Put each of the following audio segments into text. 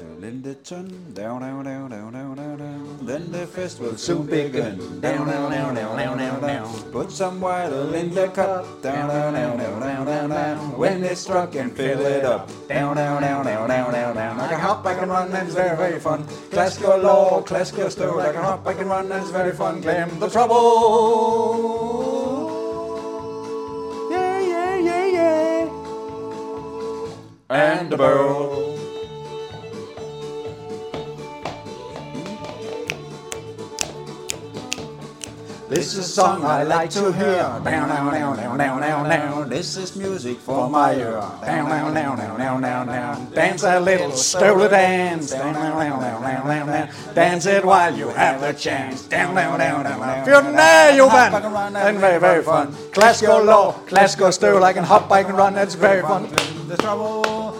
in the tun, down, down, down, down, down, down, down. Then the fest will soon begin. Down, down, down, down, down, down, down. Put some water in the cup. Down, down, down, down, down, down, down. When it's struck and fill it up. Down, down, down, down, down, down, down. I can hop, I can run, and it's very, very fun. Classical law, classical story. I can hop, I can run, it's very fun. Glam the trouble. Yeah, yeah, yeah, yeah. And the barrel. This is a song I like to hear. Down, down, down, down, down, down. This is music for my ear. Down, down, down, down, down, down, down. Dance a little stolen dance. Down, down, down, down, down, down, down. Dance it while you have the chance. Down, down, down, down, down. Feel nay, you man. And very, very fun. Classical law, classical stool. I can hop, I can run. That's very fun. The trouble.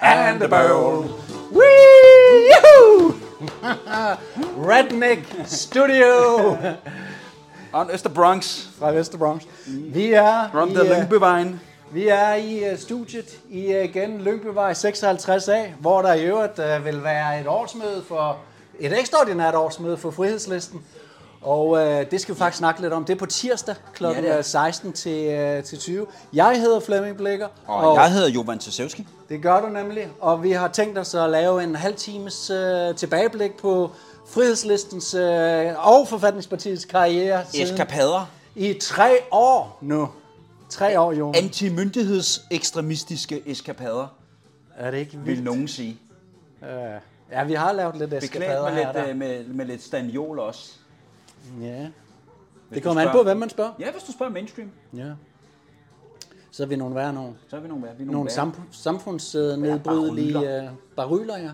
And the bowl. Redneck Studio On Øster Bronx. fra Vesterbronx. Vi er, From i, the øh, Lyngbyvejen. vi er i øh, studiet i øh, igen Lyngbyvej 56A, hvor der i øvrigt vil være et årsmøde for et ekstraordinært årsmøde for Frihedslisten. Og øh, det skal vi faktisk snakke lidt om. Det er på tirsdag kl. Ja, det er. 16 til, øh, til 20. Jeg hedder Flemming Blikker. Og jeg hedder Jovan Tosevski. Det gør du nemlig, og vi har tænkt os at lave en halv times øh, tilbageblik på Frihedslistens øh, og Forfatningspartiets karriere Eskapader. i tre år nu. Tre år, jo. Antimyndighedsekstremistiske eskapader, Er det ikke vil vildt? nogen sige. Øh, ja, vi har lavet lidt eskapader med her. lidt, Der. øh, med, med lidt stanjol også. Ja. Hvis Det kommer an på, hvem man spørger. Ja, hvis du spørger mainstream, Ja. Så er vi nogle værre nogen. så er vi nogle, værre. vi er Nogle værre. sam- samfundsnedbrydelige baryler. uh, baryler, ja.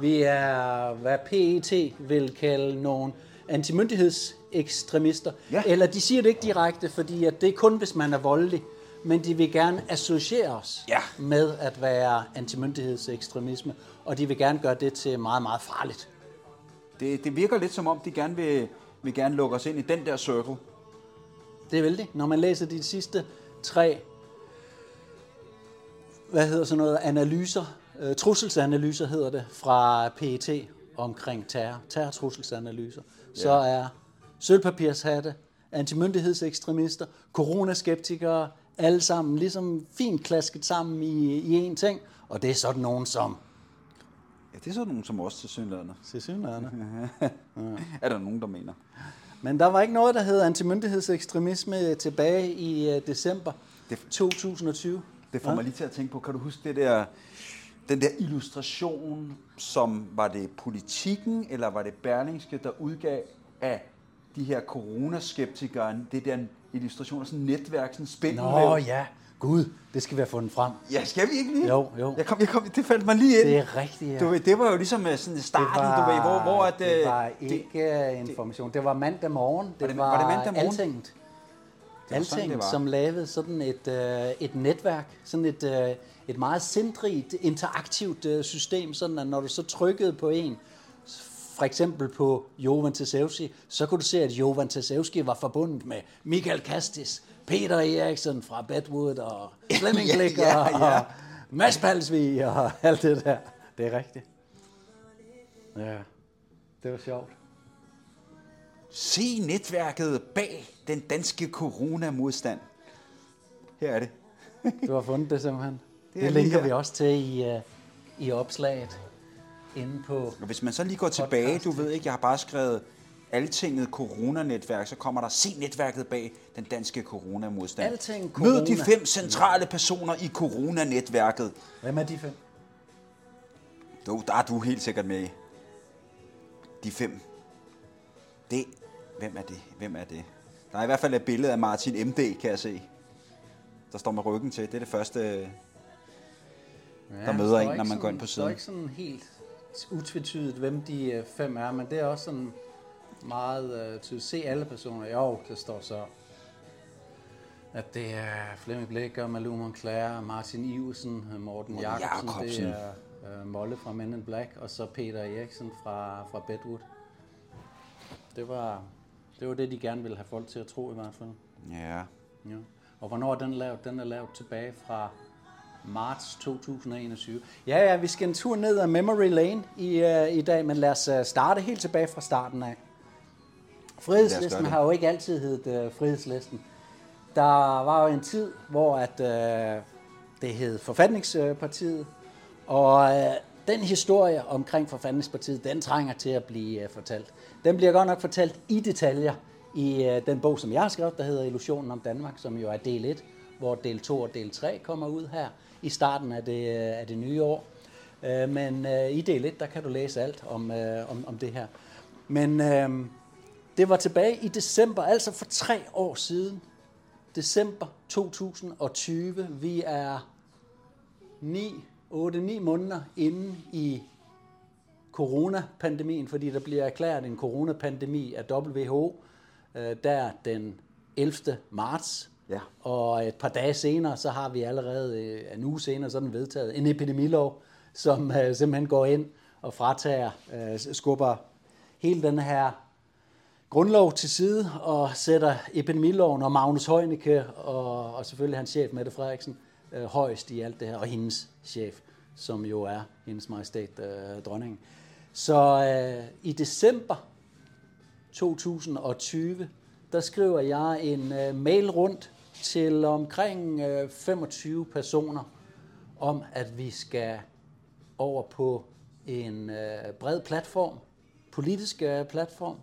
Vi er, hvad PET vil kalde nogle antimyndighedsekstremister. Ja. Eller de siger det ikke direkte, fordi at det er kun, hvis man er voldelig. Men de vil gerne associere os Ja. med at være antimyndighedsekstremisme. Og de vil gerne gøre det til meget, meget farligt. Det, det virker lidt som om, de gerne vil, vil gerne lukke os ind i den der circle. Det vil de. Når man læser de sidste tre hvad hedder sådan noget, analyser, øh, trusselsanalyser hedder det, fra PET omkring terror, terrortrusselsanalyser, ja. så er sølvpapirshatte, antimyndighedsekstremister, coronaskeptikere, alle sammen ligesom fint klasket sammen i, i én ting, og det er sådan nogen som Ja, det er sådan nogen som os til synligheden. Tilsyneladende. Er der nogen, der mener? Men der var ikke noget, der hed antimyndighedsekstremisme tilbage i uh, december Det- 2020. Det får mig lige til at tænke på, kan du huske det der, den der illustration, som var det politikken, eller var det Berlingske, der udgav af de her coronaskeptikere, det der illustration af sådan et netværk, sådan spindelvæv. Nå ja, gud, det skal vi have fundet frem. Ja, skal vi ikke lige? Jo, jo. Jeg kom, jeg kom, det faldt mig lige ind. Det er rigtigt, ja. Du ved, det var jo ligesom øh, sådan starten, du ved, hvor, hvor at, det øh, var ikke det, information. Det var mandag morgen. Det Var det- var, var det mandag morgen? Altinget. var sådan, det var. som lavede sådan et, øh, et netværk, sådan et, øh, et meget sindrigt, interaktivt øh, system, sådan at når du så trykkede på en, for eksempel på Jovan Tesevski, så kunne du se, at Jovan Tesevski var forbundet med Michael Kastis, Peter Eriksen fra Bedwood og Flemming Ja, Blikker ja, ja. og Mads Palsvig og alt det der. Det er rigtigt. Ja, det var sjovt. Se netværket bag den danske coronamodstand. Her er det. Du har fundet det simpelthen. Det Det, er linker vi også til i, uh, i opslaget inde på... Og hvis man så lige går tilbage, du ved ikke, jeg har bare skrevet Altinget coronanetværk, så kommer der, se netværket bag den danske coronamodstand. Alting Mød de corona. fem centrale personer i coronanetværket. Hvem er de fem? Du, der er du helt sikkert med i. De fem. Det, hvem er det? Hvem er det? Der er i hvert fald et billede af Martin MD, kan jeg se. Der står med ryggen til. Det er det første... Ja, Der møder en, når man sådan- går ind på siden. ikke sådan helt utvetydigt, hvem de øh, fem er, men det er også sådan meget uh, til at se alle personer. Jo, det står så, at det er Flemming Blikker, Malou Moncler, Martin Iversen, øh, Morten Morten Jacobsen, Jacobsen. det er uh, Molle fra Men in Black, og så Peter Eriksen fra, fra Bedwood. Det var, det var det, de gerne ville have folk til at tro i hvert fald. Ja. Ja. Og hvornår er den lavet? Den er lavet tilbage fra marts 2021. Ja, ja, vi skal en tur ned ad Memory Lane i, uh, i dag, men lad os uh, starte helt tilbage fra starten af. Frihedslisten har jo ikke altid heddet uh, Frihedslisten. Der var jo en tid, hvor at, uh, det hed Forfatningspartiet, og uh, den historie omkring Forfatningspartiet, den trænger til at blive uh, fortalt. Den bliver godt nok fortalt i detaljer i uh, den bog, som jeg har skrevet, der hedder Illusionen om Danmark, som jo er del 1, hvor del 2 og del 3 kommer ud her i starten af det, af det nye år. Uh, men uh, i del 1, der kan du læse alt om, uh, om, om det her. Men uh, det var tilbage i december, altså for tre år siden, december 2020. Vi er 9, 8-9 måneder inde i coronapandemien, fordi der bliver erklæret en coronapandemi af WHO, øh, der den 11. marts. Ja. Og et par dage senere, så har vi allerede øh, en uge senere sådan vedtaget en epidemilov, som øh, simpelthen går ind og fratager, øh, skubber hele den her grundlov til side og sætter epidemiloven og Magnus Heunicke og, og selvfølgelig hans chef Mette Frederiksen øh, højst i alt det her, og hendes chef, som jo er hendes majestæt øh, dronningen. Så øh, i december 2020, der skriver jeg en øh, mail rundt til omkring øh, 25 personer om, at vi skal over på en øh, bred platform, politisk øh, platform,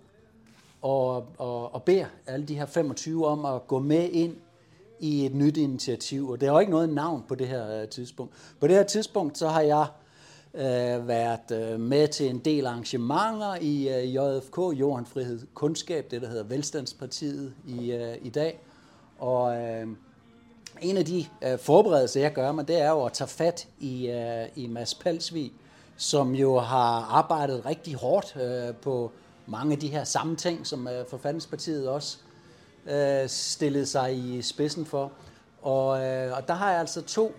og, og, og beder alle de her 25 om at gå med ind i et nyt initiativ. Og det er jo ikke noget navn på det her øh, tidspunkt. På det her tidspunkt, så har jeg øh, været øh, med til en del arrangementer i øh, JFK, Jorden Frihed Kundskab, det der hedder Velstandspartiet i, øh, i dag. Og øh, en af de øh, forberedelser, jeg gør mig, det er jo at tage fat i, øh, i Mads Palsvig, som jo har arbejdet rigtig hårdt øh, på mange af de her samme ting, som øh, Forfatningspartiet også øh, stillede sig i spidsen for. Og, øh, og der har jeg altså to,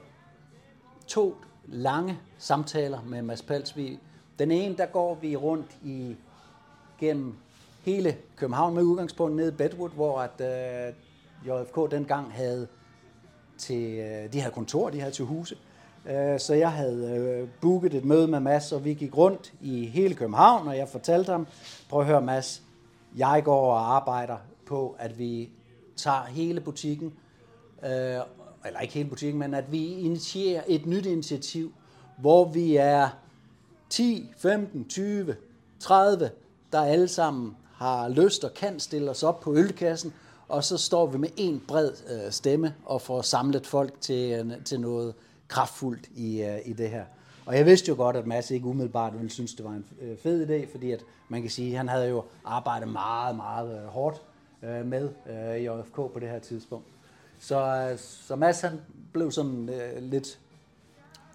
to lange samtaler med Mads Palsvig. Den ene, der går vi rundt i gennem hele København med udgangspunkt nede i Bedwood, hvor at øh, JFK dengang havde til øh, de her kontor, de her til huse. Øh, så jeg havde øh, booket et møde med Mads, og vi gik rundt i hele København, og jeg fortalte ham, prøv at høre Mads, jeg går og arbejder på, at vi tager hele butikken, øh, eller ikke hele butikken, men at vi initierer et nyt initiativ, hvor vi er 10, 15, 20, 30, der alle sammen har lyst og kan stille os op på ølkassen, og så står vi med en bred øh, stemme og får samlet folk til, til noget kraftfuldt i, øh, i det her. Og jeg vidste jo godt, at Mads ikke umiddelbart ville synes, det var en øh, fed idé, fordi at man kan sige, at han havde jo arbejdet meget, meget øh, hårdt øh, med øh, i OFK på det her tidspunkt. Så, øh, så Mads han blev sådan øh, lidt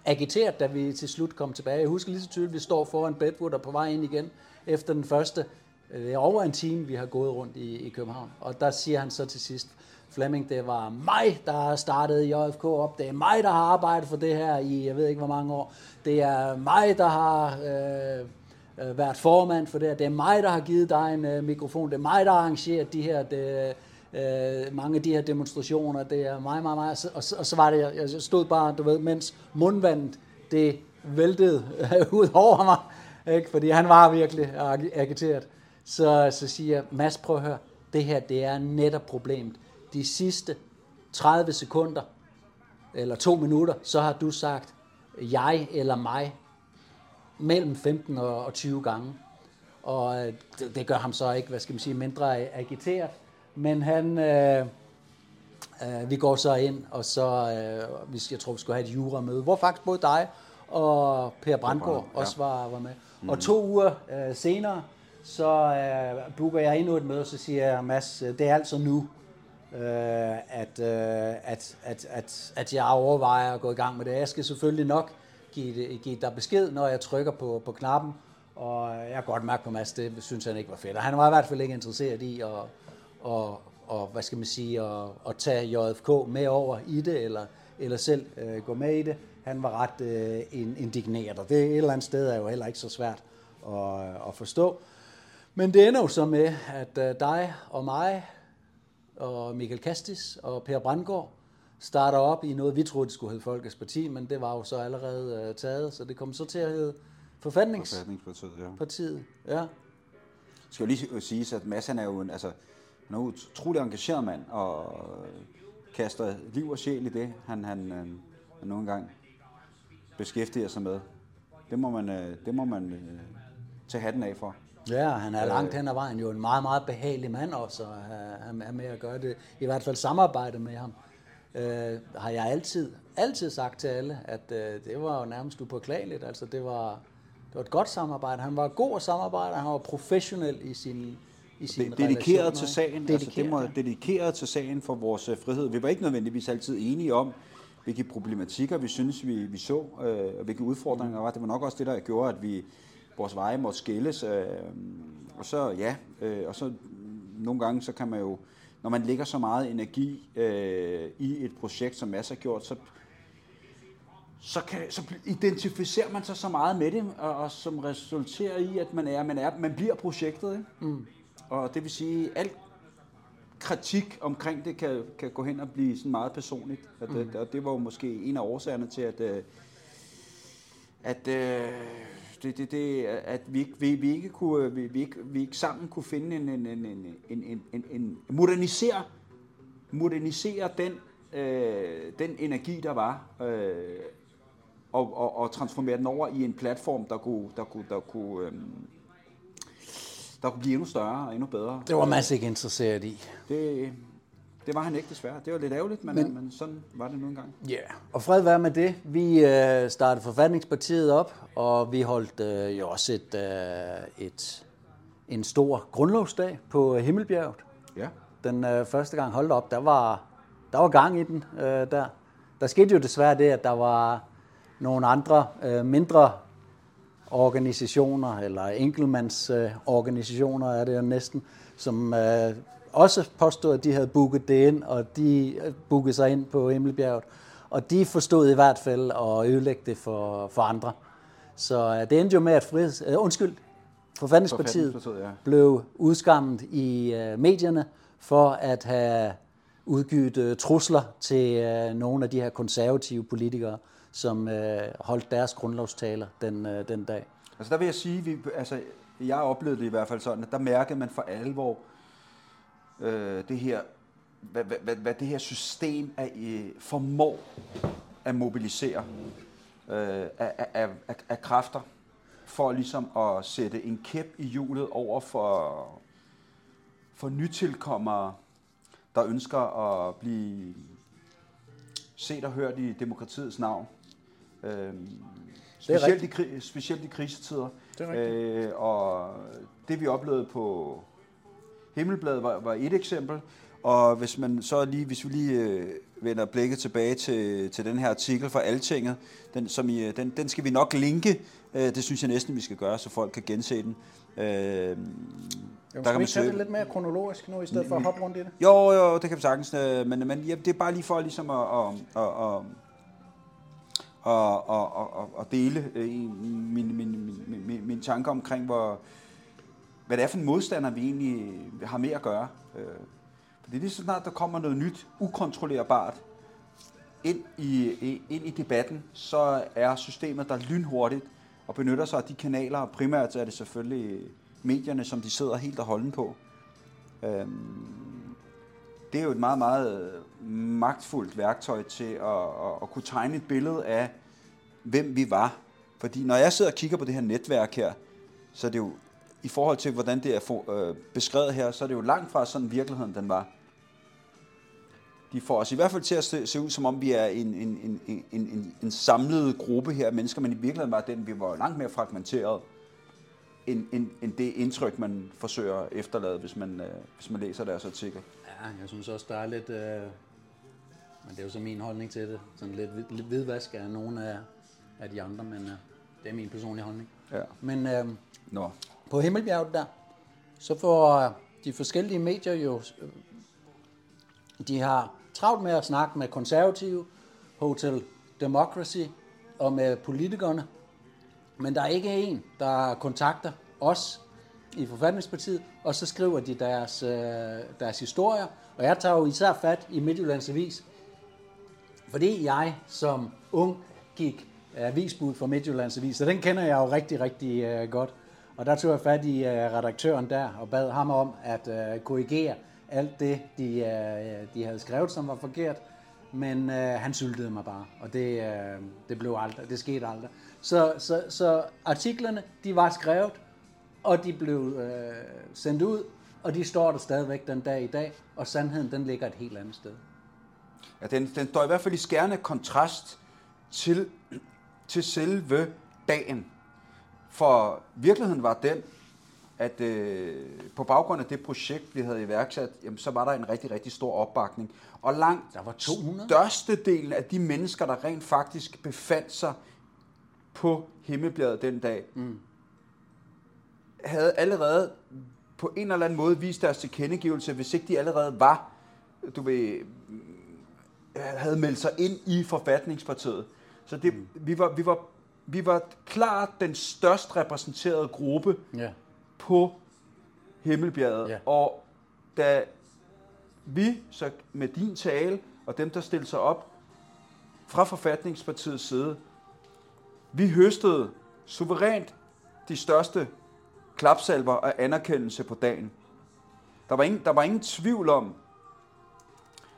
agiteret, da vi til slut kom tilbage. Jeg husker lige så tydeligt, at vi står foran Bedwood og på vej ind igen efter den første øh, over en time, vi har gået rundt i, i København. Og der siger han så til sidst, Flemming, det var mig, der har startet JFK op. Det er mig, der har arbejdet for det her i, jeg ved ikke hvor mange år. Det er mig, der har øh, øh, været formand for det her. Det er mig, der har givet dig en øh, mikrofon. Det er mig, der har arrangeret de her, det, øh, mange af de her demonstrationer. Det er mig, mig, mig. Og så, og, og så var det, jeg stod bare, du ved, mens mundvandet, det væltede øh, ud over mig. Ikke? Fordi han var virkelig agiteret. Så, så siger jeg, Mads, prøv at høre, det her, det er netop problemet de sidste 30 sekunder, eller to minutter, så har du sagt jeg eller mig mellem 15 og 20 gange. Og øh, det, det gør ham så ikke, hvad skal man sige, mindre agiteret. Men han, øh, øh, vi går så ind, og så, øh, jeg tror, vi skulle have et juramøde, hvor faktisk både dig og Per Brandgaard ja. også var, var med. Mm. Og to uger øh, senere, så øh, booker jeg endnu et møde, så siger jeg, Mads, det er altså nu øh, at, øh, at, at, at, at jeg overvejer at gå i gang med det. Jeg skal selvfølgelig nok give, give dig besked, når jeg trykker på, på knappen, og jeg har godt mærke på Mads, det synes han ikke var fedt. Og han var i hvert fald ikke interesseret i at, og, og, hvad skal man sige, at, at tage JFK med over i det, eller, eller selv øh, gå med i det. Han var ret øh, indigneret, og det et eller andet sted er jo heller ikke så svært at, at forstå. Men det ender jo så med, at øh, dig og mig og Michael Kastis og Per Brandgaard starter op i noget, vi troede, det skulle hedde Folkets Parti, men det var jo så allerede uh, taget, så det kom så til at hedde Forfatningspartiet. Forfatningspartiet, ja. ja. Skal jo lige sige, at Mads han er jo en, altså, han er jo utrolig engageret mand, og kaster liv og sjæl i det, han, han, han, han nogle gange beskæftiger sig med. Det må man, øh, det må man øh, tage hatten af for. Ja, han er langt hen ad vejen jo en meget, meget behagelig mand også, og han er med at gøre det. I hvert fald samarbejde med ham. Øh, har jeg altid, altid sagt til alle, at øh, det var jo nærmest upåklageligt. Altså, det var, det var et godt samarbejde. Han var god at samarbejde, han var professionel i sin i sine dedikeret til sagen, dedikeret, altså det må, dedikeret til sagen for vores øh, frihed. Vi var ikke nødvendigvis altid enige om, hvilke problematikker vi synes, vi, vi så, øh, og hvilke udfordringer var. Det var nok også det, der gjorde, at vi vores veje måtte skilles. Øh, og så, ja, øh, og så nogle gange, så kan man jo, når man lægger så meget energi øh, i et projekt, som Mads har gjort, så, så, kan, så identificerer man sig så meget med det, og, og som resulterer i, at man er, man er, man bliver projektet. Ikke? Mm. Og det vil sige, alt kritik omkring det kan, kan gå hen og blive sådan meget personligt. At, mm. Og det var jo måske en af årsagerne til, at, øh, at, at det, det, det, at vi ikke, vi, vi ikke kunne, vi, vi, ikke, vi ikke sammen kunne finde en, en, en, en, en, en, en modernisere, modernisere den, øh, den energi, der var, øh, og, og, og transformere den over i en platform, der kunne, der kunne, der kunne, øh, der kunne blive endnu større og endnu bedre. Det var Mads ikke interesseret i. Det, det var han ikke desværre. Det var lidt ærgerligt, men, men, men sådan var det nu engang. Ja, yeah. og fred være med det. Vi øh, startede Forfatningspartiet op, og vi holdt øh, jo også et, øh, et, en stor grundlovsdag på Himmelbjerget. Ja. Den øh, første gang holdt op, der var, der var gang i den øh, der. Der skete jo desværre det, at der var nogle andre øh, mindre organisationer, eller enkeltmandsorganisationer øh, er det jo næsten, som øh, også påstod, at de havde booket det ind, og de øh, bookede sig ind på Himmelbjerget. Og de forstod i hvert fald at ødelægge det for, for andre. Så uh, det endte jo med, at friheds, uh, undskyld, Forfatningspartiet ja. blev udskammet i uh, medierne for at have udgivet uh, trusler til uh, nogle af de her konservative politikere, som uh, holdt deres grundlovstaler den, uh, den dag. Altså der vil jeg sige, vi, altså, jeg oplevede det i hvert fald sådan, at der mærkede man for alvor, øh, det her, hvad, hvad, hvad det her system er, øh, formår at mobilisere øh, af, af, af, af kræfter for ligesom at sætte en kæp i hjulet over for, for nytilkommere, der ønsker at blive set og hørt i demokratiets navn. Øh, specielt, i, specielt i krisetider. Det er øh, og det vi oplevede på Himmelbladet var, var et eksempel, og hvis man så lige, hvis vi lige øh, vender blikket tilbage til, til den her artikel fra Altinget, den, som I, den, den skal vi nok linke. Øh, det synes jeg næsten, vi skal gøre, så folk kan gense den. Øh, jo, der kan vi tage det lidt mere kronologisk nu, i stedet for at hoppe rundt i det? Jo, jo, det kan vi sagtens. Øh, men, men ja, det er bare lige for ligesom at, at, at, at og, og, og, og dele øh, min, min, min, min, min tanker omkring, hvor, hvad det er for en modstander, vi egentlig øh, har med at gøre. Øh, fordi lige så snart der kommer noget nyt, ukontrollerbart, ind i, ind i debatten, så er systemet der lynhurtigt og benytter sig af de kanaler, og primært er det selvfølgelig medierne, som de sidder helt og holden på. Øhm, det er jo et meget, meget øh, magtfuldt værktøj til at, at, at kunne tegne et billede af, hvem vi var. Fordi når jeg sidder og kigger på det her netværk her, så er det jo i forhold til, hvordan det er for, øh, beskrevet her, så er det jo langt fra sådan virkeligheden den var. De får os i hvert fald til at se, se ud, som om vi er en, en, en, en, en, en samlet gruppe her af mennesker, men i virkeligheden var den, vi var langt mere fragmenteret, end, end, end det indtryk, man forsøger at efterlade, hvis man, øh, hvis man læser deres artikel. Ja, jeg synes også, der er lidt... Øh, men det er jo så min holdning til det. Sådan lidt, lidt hvidvask af nogle af, af de andre, men øh, det er min personlige holdning. Ja. Men øh, Nå på Himmelbjerget der, så får øh, de forskellige medier jo, øh, de har travlt med at snakke med konservative, Hotel Democracy og med politikerne, men der er ikke en, der kontakter os i Forfatningspartiet, og så skriver de deres, øh, deres historier. Og jeg tager jo især fat i Midtjyllands Avis, Fordi jeg som ung gik avisbud for Midtjyllands Avis, så den kender jeg jo rigtig, rigtig øh, godt. Og der tog jeg fat i uh, redaktøren der og bad ham om at uh, korrigere alt det, de, uh, de havde skrevet, som var forkert. Men uh, han syltede mig bare, og det, uh, det blev aldrig, det skete aldrig. Så, så, så artiklerne, de var skrevet, og de blev uh, sendt ud, og de står der stadigvæk den dag i dag, og sandheden, den ligger et helt andet sted. Ja, den, den står i hvert fald i skærende kontrast til, til selve dagen. For virkeligheden var den, at øh, på baggrund af det projekt, vi havde iværksat, jamen, så var der en rigtig, rigtig stor opbakning. Og langt Der var 200? størstedelen af de mennesker, der rent faktisk befandt sig på Himmelbjerget den dag, mm. havde allerede på en eller anden måde vist deres tilkendegivelse, hvis ikke de allerede var, du ved, havde meldt sig ind i forfatningspartiet. Så det, mm. vi, var, vi, var, vi var klart den størst repræsenterede gruppe Ja. på Himmelbjerget. Ja. Og da vi så med din tale og dem, der stillede sig op fra forfatningspartiets side, vi høstede suverænt de største klapsalver og anerkendelse på dagen. Der var, ingen, der var ingen tvivl om,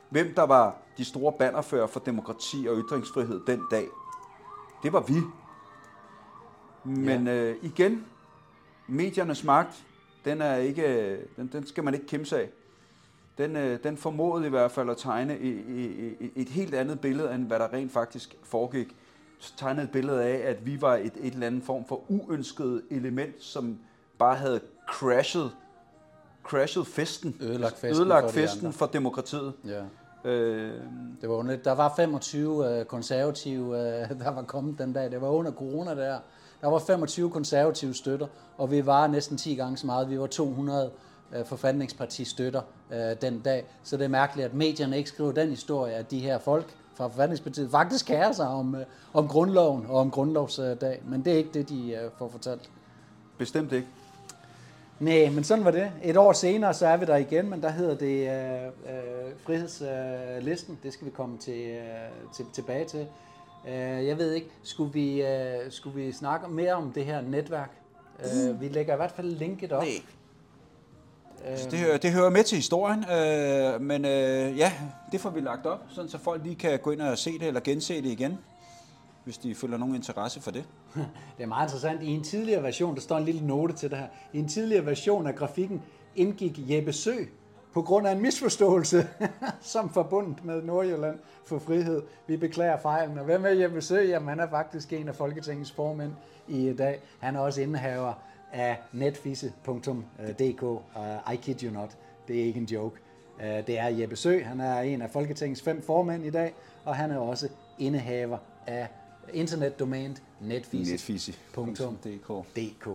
hvem der var de store bannerfører for demokrati og ytringsfrihed den dag. Det var vi. Men ja. øh, igen, mediernes magt, den, er ikke, den, den skal man ikke kæmpe sig af. Den, øh, den formåede i hvert fald at tegne i, i, i, et helt andet billede, end hvad der rent faktisk foregik. Så tegnede et billede af, at vi var et, et eller andet form for uønsket element, som bare havde crashet, crashet festen. Ødelagt festen ødelagt for festen for demokratiet. Ja. Øh, Det var under, der var 25 øh, konservative, øh, der var kommet den dag. Det var under corona der. Der var 25 konservative støtter, og vi var næsten 10 gange så meget. Vi var 200 øh, forfatningsparti støtter øh, den dag. Så det er mærkeligt, at medierne ikke skriver den historie, at de her folk fra forfatningspartiet faktisk kærer sig om, øh, om grundloven og om grundlovsdag. Men det er ikke det, de øh, får fortalt. bestemt ikke. Nej, men sådan var det. Et år senere, så er vi der igen, men der hedder det øh, øh, frihedslisten. Øh, det skal vi komme til, øh, til, tilbage til. Øh, jeg ved ikke, skulle vi, øh, skulle vi snakke mere om det her netværk? Øh, vi lægger i hvert fald linket op. Nej. Altså, det, hører, det hører med til historien, øh, men øh, ja, det får vi lagt op, sådan så folk lige kan gå ind og se det eller gense det igen, hvis de føler nogen interesse for det. Det er meget interessant. I en tidligere version, der står en lille note til det her, i en tidligere version af grafikken indgik Jeppe Sø på grund af en misforståelse, som forbundet med Nordjylland for frihed. Vi beklager fejlen. Og hvem er jeg besøg? Jamen, han er faktisk en af Folketingets formænd i dag. Han er også indehaver af netfisse.dk. Uh, I kid you not. Det er ikke en joke. Uh, det er Jeppe Sø. Han er en af Folketingets fem formænd i dag, og han er også indehaver af internetdomænet netfisse.dk. DK.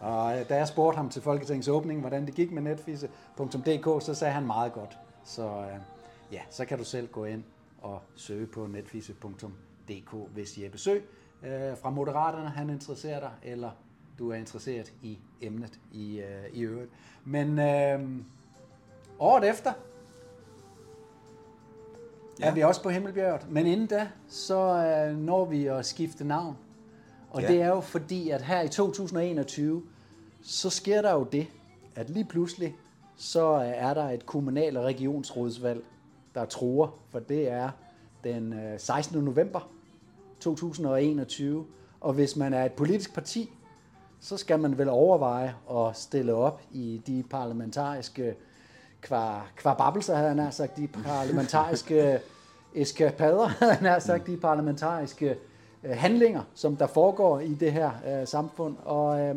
Og øh, da jeg spurgte ham til Folketingets åbning, hvordan det gik med netfisse.dk, så sagde han meget godt. Så øh, ja, så kan du selv gå ind og søge på netfisse.dk, hvis Jeppe Sø øh, fra Moderaterne han interesserer dig, eller du er interesseret i emnet i, øh, i øvrigt. Men øh, året efter ja. er vi også på Himmelbjerget. Men inden da, så øh, når vi at skifte navn. Og Ja. det er jo fordi, at her i 2021, så sker der jo det, at lige pludselig, så øh, er der et kommunal- og regionsrådsvalg, der truer, for det er den øh, 16. november 2021. Og hvis man er et politisk parti, så skal man vel overveje at stille op i de parlamentariske kvar, kvarbabelser, havde han nær sagt, de parlamentariske eskapader, havde han nær sagt, de parlamentariske øh, handlinger, som der foregår i det her øh, samfund. Og øh,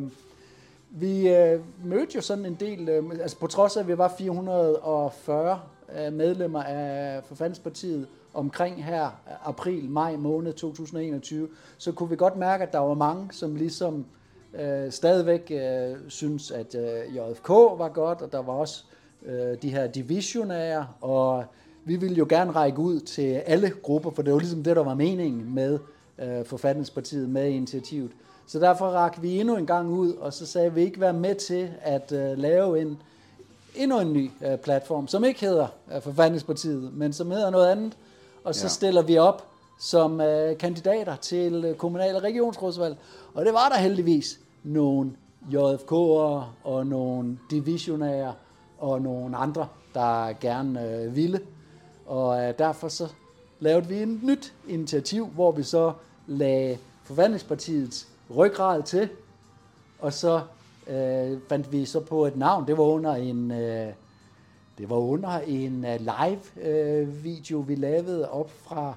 vi øh, mødte jo sådan en del, øh, altså på trods af, at vi var 440 øh, medlemmer af Forfatningspartiet omkring her øh, april, maj måned 2021, så kunne vi godt mærke, at der var mange, som ligesom øh, stadigvæk øh, synes, at øh, JFK var godt, og der var også øh, de her divisionære, og vi ville jo gerne række ud til alle grupper, for det var ligesom det, der var meningen med øh, Forfatningspartiet, med initiativet. Så derfor rakte vi endnu en gang ud, og så sagde vi ikke være med til at øh, lave en endnu en ny øh, platform, som ikke hedder øh, Forfatningspartiet, men som hedder noget andet. og så Ja. stiller vi op som øh, kandidater til øh, kommunal- og regionsrådsvalg. Og det var der heldigvis nogle JFK'ere og nogle divisionære og nogle andre, der gerne øh, ville. Og øh, derfor så lavede vi et nyt initiativ, hvor vi så lagde forvandlingspartiets ryggrad til, og så øh, fandt vi så på et navn. Det var under en, øh, det var under en øh, live øh, video, vi lavede op fra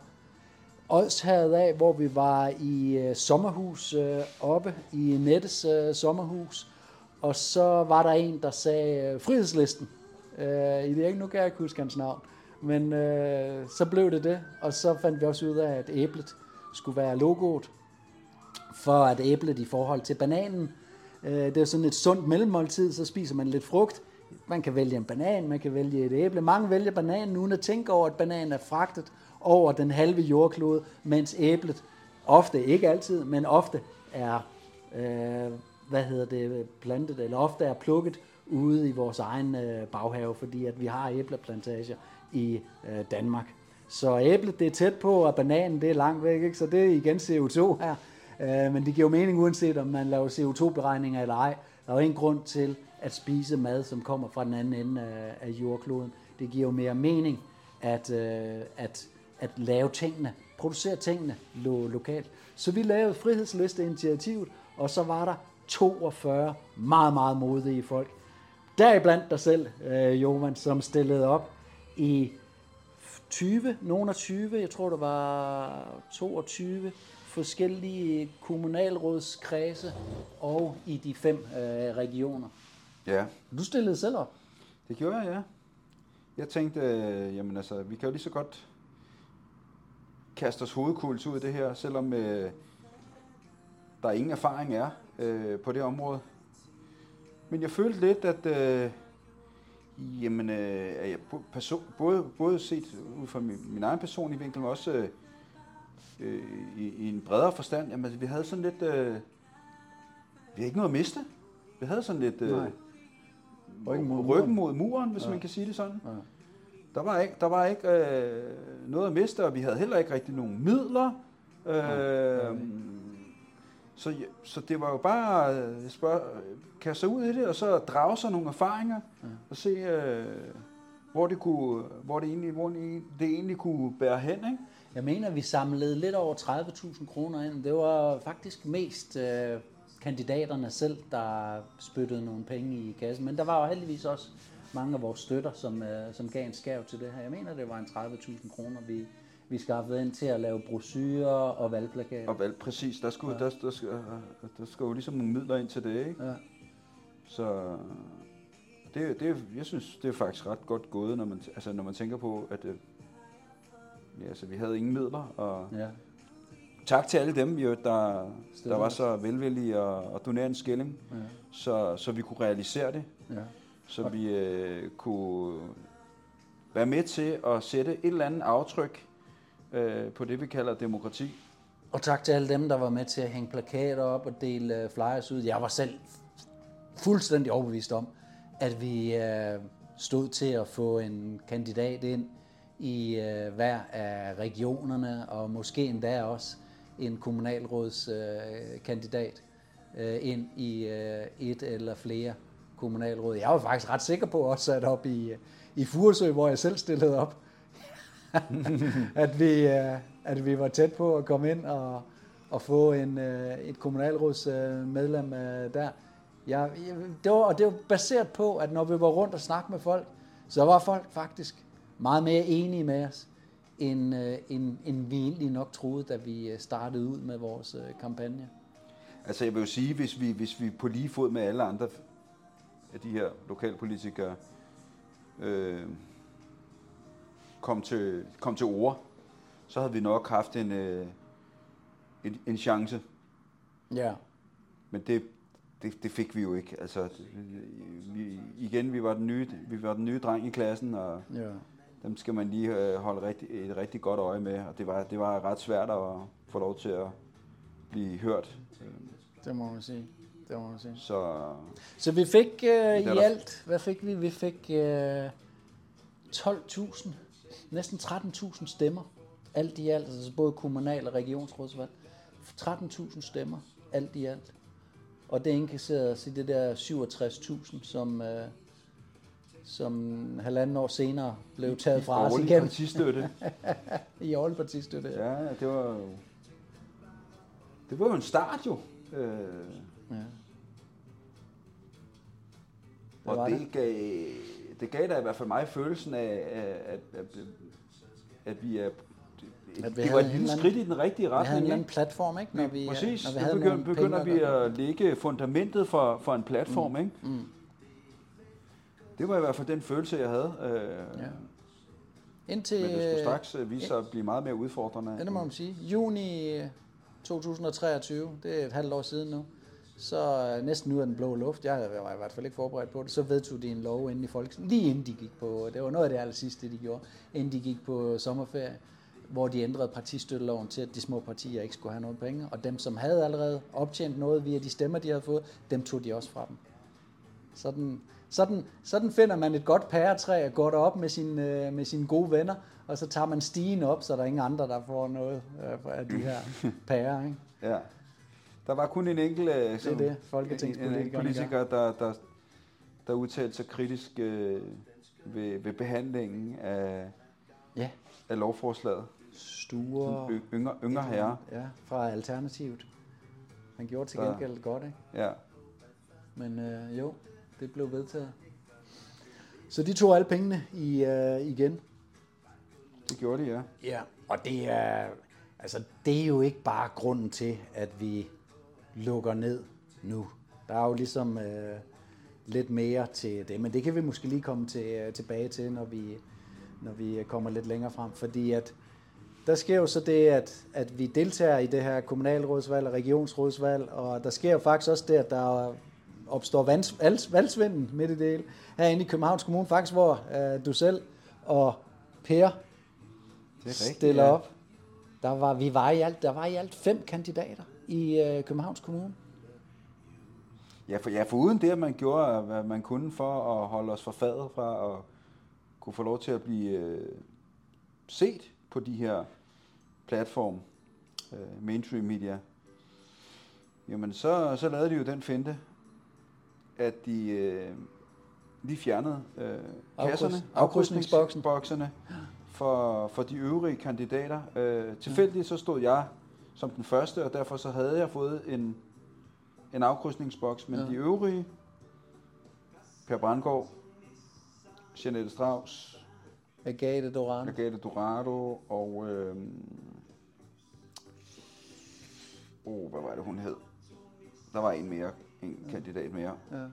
Odshavet af, hvor vi var i øh, sommerhus øh, oppe i Nettes øh, sommerhus. Og så var der en, der sagde øh, frihedslisten. Øh, I det ikke, nu kan jeg ikke huske hans navn. Men øh, så blev det det, og så fandt vi også ud af, at æblet skulle være logoet for at æblet i forhold til bananen. Øh, Det er sådan et sundt mellemmåltid, så spiser man lidt frugt. Man kan vælge en banan, man kan vælge et æble. Mange vælger bananen uden at tænke over, at bananen er fragtet over den halve jordklode, mens æblet ofte, ikke altid, men ofte er, øh, hvad hedder det, plantet, eller ofte er plukket ude i vores egen øh, baghave, fordi at vi har æbleplantager i øh, Danmark. Så æblet det er tæt på, og bananen det er langt væk, ikke? så det er igen CO2 her. Øh, men det giver jo mening uanset om man laver CO2-beregninger eller ej. Der er jo ingen grund til at spise mad, som kommer fra den anden ende af, af jordkloden. Det giver jo mere mening at, øh, at, at lave tingene, producere tingene lo- lokalt. Så vi lavede frihedslisteinitiativet, og så var der 42 meget, meget modige folk. Deriblandt dig selv, øh, Johan, som stillede op i 20, nogen af 20, jeg tror der var 22 forskellige kommunalrådskredse og i de fem øh, regioner. Ja, Du stillede selv op. det gjorde jeg, ja. Jeg tænkte, øh, jamen altså, vi kan jo lige så godt kaste os hovedkuls ud i det her, selvom øh, der ingen erfaring er øh, på det område. Men jeg følte lidt, at øh, jamen, øh, at jeg person, både, både set ud fra min, min egen personlige vinkel, men også øh, i, i en bredere forstand, jamen, altså, vi havde sådan lidt... Øh, vi havde ikke noget at miste. Vi havde sådan lidt... Øh, Nej. Ryggen mod ryggen muren. mod muren, hvis Ja. man kan sige det sådan. Ja. Der var ikke, der var ikke øh, noget at miste, og vi havde heller ikke rigtig nogen midler. Øh, ja, så det var jo bare øh, spørg, kaste sig ud i det, og så drage sig nogle erfaringer, Ja. og se, øh, hvor, det kunne, hvor, det egentlig, hvor det egentlig kunne bære hen. Ikke? Jeg mener, vi samlede lidt over 30.000 kroner ind. Det var faktisk mest øh, kandidaterne selv, der spyttede nogle penge i kassen. Men der var jo heldigvis også mange af vores støtter, som, øh, som gav en skæv til det her. Jeg mener, det var en 30.000 kroner, vi, vi skaffede ind til at lave brosyrer og valgplakater. Og valg, præcis, der skulle, Ja. der, der, skal, der skal jo ligesom nogle midler ind til det. Ikke? Ja. Så det, det, jeg synes, det er faktisk ret godt gået, når man, altså, når man tænker på, at øh, ja, altså, vi havde ingen midler. Og ja. tak til alle dem, jo, der, der var så velvillige og, og donere en skilling, ja. så, så vi kunne realisere det. ja. Så vi øh, kunne være med til at sætte et eller andet aftryk øh, på det, vi kalder demokrati. Og tak til alle dem, der var med til at hænge plakater op og dele øh, flyers ud. Jeg var selv fuldstændig overbevist om, at vi øh, stod til at få en kandidat ind i øh, hver af regionerne, og måske endda også en kommunalrådskandidat øh, kandidat, øh, ind i øh, et eller flere kommunalråd. Jeg var faktisk ret sikker på også sat op i, øh, i Furesø, hvor jeg selv stillede op at, vi, øh, at vi var tæt på at komme ind og, og få en, øh, et kommunalrådsmedlem øh, der. Jeg, det var, og det var baseret på, at når vi var rundt og snakkede med folk, så var folk faktisk meget mere enige med os, end, end, end vi egentlig nok troede, da vi startede ud med vores kampagne. Altså jeg vil jo sige, hvis vi, hvis vi på lige fod med alle andre af de her lokalpolitikere øh, kom, til, kom til ord, så havde vi nok haft en, øh, en, en chance. Ja. Men det, det, det fik vi jo ikke. Altså, vi, igen, vi var, den nye, vi var den nye dreng i klassen, og ja. dem skal man lige øh, holde rigtig, et rigtig godt øje med. Og det var, det var ret svært at få lov til at blive hørt. Det må man sige. Det må man sige. Så Så vi fik øh, i alt, hvad fik vi? Vi fik øh, 12.000, næsten 13.000 stemmer alt i alt, altså både kommunal- og regionsrådsvalg. 13.000 stemmer, alt i alt. Og det indkasseres i det der 67.000, som, øh, som halvanden år senere blev taget fra os Dårlig igennem partistøtte. i årlig partistøtte. Ja. det var jo... Det var jo en start jo. Øh, Ja. og var det, det. gav, det gav da i hvert fald mig følelsen af, at, at, at, vi er... At vi det var et lille skridt i den rigtige Vi havde en retning. platform, ikke? Når vi, øh, Præcis, når vi nu havde begynder, begynder vi at lægge fundamentet for, for en platform. Ikke? Mm. Det var i hvert fald den følelse, jeg havde. Øh, Ja. Indtil, Men det skulle øh, straks øh, vise sig at blive meget mere udfordrende. Det må man sige. Juni øh, 2023, det er et halvt år siden nu, så øh, næsten ud af den blå luft, jeg var i hvert fald ikke forberedt på det, så vedtog de en lov inden i Folketinget, lige inden de gik på, det var noget af det aller sidste, de gjorde, inden de gik på sommerferie, hvor de ændrede partistøtteloven til, at de små partier ikke skulle have noget penge, og dem, som havde allerede optjent noget via de stemmer, de havde fået, dem tog de også fra dem. Sådan, sådan, sådan finder man et godt pæretræ og går derop med, sin, øh, med sine gode venner, og så tager man stigen op, så der er ingen andre, der får noget øh, af de her pærer. Ikke? Ja. Der var kun en enkelt øh, sådan, det, en, folketingspolitikerne en politiker, der, der, der udtalte sig kritisk øh, ved, ved behandlingen af, Ja, af lovforslaget. Sture Yng- Yngre, yngre herre. ja, fra Alternativet. Han gjorde til Der- gengæld godt, ikke? Ja. Men øh, jo, det blev vedtaget. Så de tog alle pengene i, øh, igen. Det gjorde de, ja. Ja, og det er, altså, det er jo ikke bare grunden til, at vi lukker ned nu. Der er jo ligesom øh, lidt mere til det, men det kan vi måske lige komme til, øh, tilbage til, når vi, når vi kommer lidt længere frem. Fordi at der sker jo så det, at, at vi deltager i det her kommunalrådsvalg og regionsrådsvalg, og der sker jo faktisk også det, at der opstår valgsvinden midt i det hele. Herinde i Københavns Kommune, faktisk hvor øh, du selv og Per Det er rigtigt, stiller ja. op. Der var, vi var i alt, der var i alt fem kandidater i øh, Københavns Kommune. Ja, for, ja, for uden det, at man gjorde, hvad man kunne for at holde os for fadet fra at kunne få lov til at blive øh, set på de her platform, øh, mainstream media, jamen så, så lavede de jo den finte, at de øh, lige fjernede øh, kasserne, afkrydsningsboksen. bokserne for, for de øvrige kandidater. Øh, tilfældigt så stod jeg som den første, og derfor så havde jeg fået en, en afkrydsningsboks, men Ja. ja. de øvrige, Per Brandgaard, Jeanette Strauss, Agathe Dorano. Agathe Dorado og... Øh, oh, hvad var det, hun hed? Der var en mere, en kandidat mere, Ja, ja.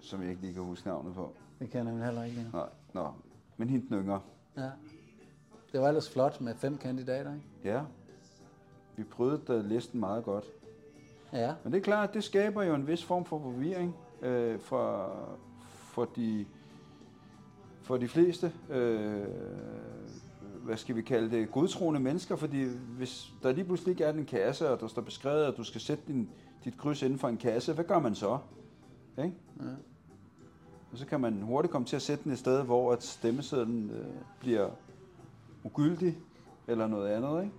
som jeg ikke lige kan huske navnet på. det kan jeg nemlig heller ikke. Nej, nå. Men hende den yngre. Ja. Det var ellers flot med fem kandidater, ikke? Ja. Vi prøvede da listen meget godt. Ja. Men det er klart, det skaber jo en vis form for forvirring øh, for, for, de, for de fleste, øh, hvad skal vi kalde det, godtroende mennesker, fordi hvis der lige pludselig ikke er en kasse, og der står beskrevet, at du skal sætte din, dit kryds inden for en kasse, hvad gør man så? Ikke? Ja. Og så kan man hurtigt komme til at sætte den et sted, hvor at stemmesedlen øh, bliver ugyldig, eller noget andet, ikke?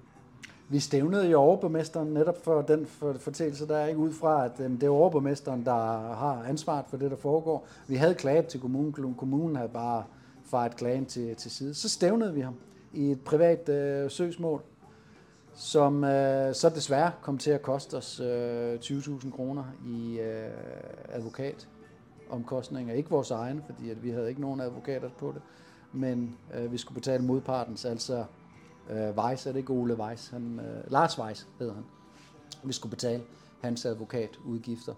Vi stævnede jo overborgmesteren netop for den fortællelse, der er ikke ud fra, at øhm, det er overborgmesteren, der har ansvaret for det, der foregår. Vi havde klaget til kommunen, kommunen havde bare fejret klagen til, til side. Så stævnede vi ham i et privat øh, søgsmål, som øh, så desværre kom til at koste os øh, 20.000 kroner i øh, advokatomkostninger. Ikke vores egne, fordi at vi havde ikke nogen advokater på det, men øh, vi skulle betale modpartens, altså øh, Weiss, er det ikke Ole Weiss? Han, øh, Lars Weiss hedder han. Vi skulle betale hans advokatudgifter.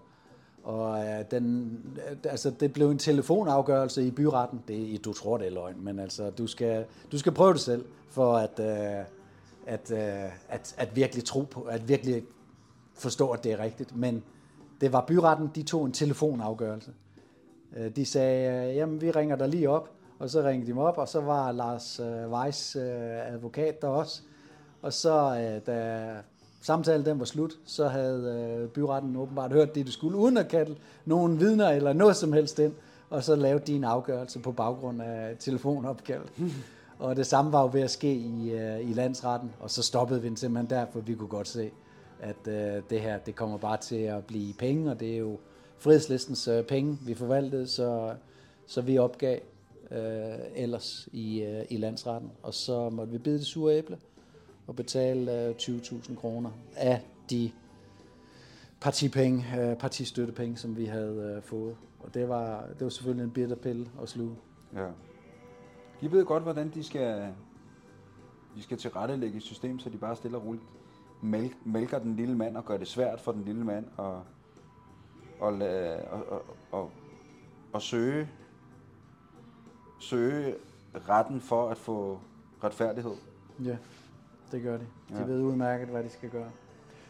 Og øh, den, øh, altså, det blev en telefonafgørelse i byretten. Det, du tror, det er løgn, men altså, du, skal, du skal prøve det selv, for at, øh, at, øh, at, at virkelig tro på, at virkelig forstå, at det er rigtigt. Men det var byretten, de tog en telefonafgørelse. Øh, de sagde, øh, jamen vi ringer dig lige op, og så ringede de mig op, og så var Lars øh, Weiss øh, advokat der også. Og så, øh, da samtalen den var slut, så havde øh, byretten åbenbart hørt det, de skulle, uden at kalde nogen vidner eller noget som helst ind, og så lavede de en afgørelse på baggrund af telefonopkald. Og det samme var jo ved at ske i, øh, i landsretten, og så stoppede vi den simpelthen der, for vi kunne godt se, at øh, det her det kommer bare til at blive penge, og det er jo frihedslistens øh, penge, vi forvaltede, så, så vi opgav øh, ellers i, øh, i landsretten. Og så måtte vi bide det sure æble og betale øh, 20.000 kroner af de partipenge, øh, partistøttepenge, som vi havde øh, fået. Og det var, det var selvfølgelig en bitter pille at sluge. Ja. De ved godt, hvordan de skal, de skal tilrettelægge et system, så de bare stille og roligt mælk, mælker den lille mand og gør det svært for den lille mand at, at, at, og, og, og søge, søge retten for at få retfærdighed. Ja, det gør de. De Ja. ved udmærket, hvad de skal gøre.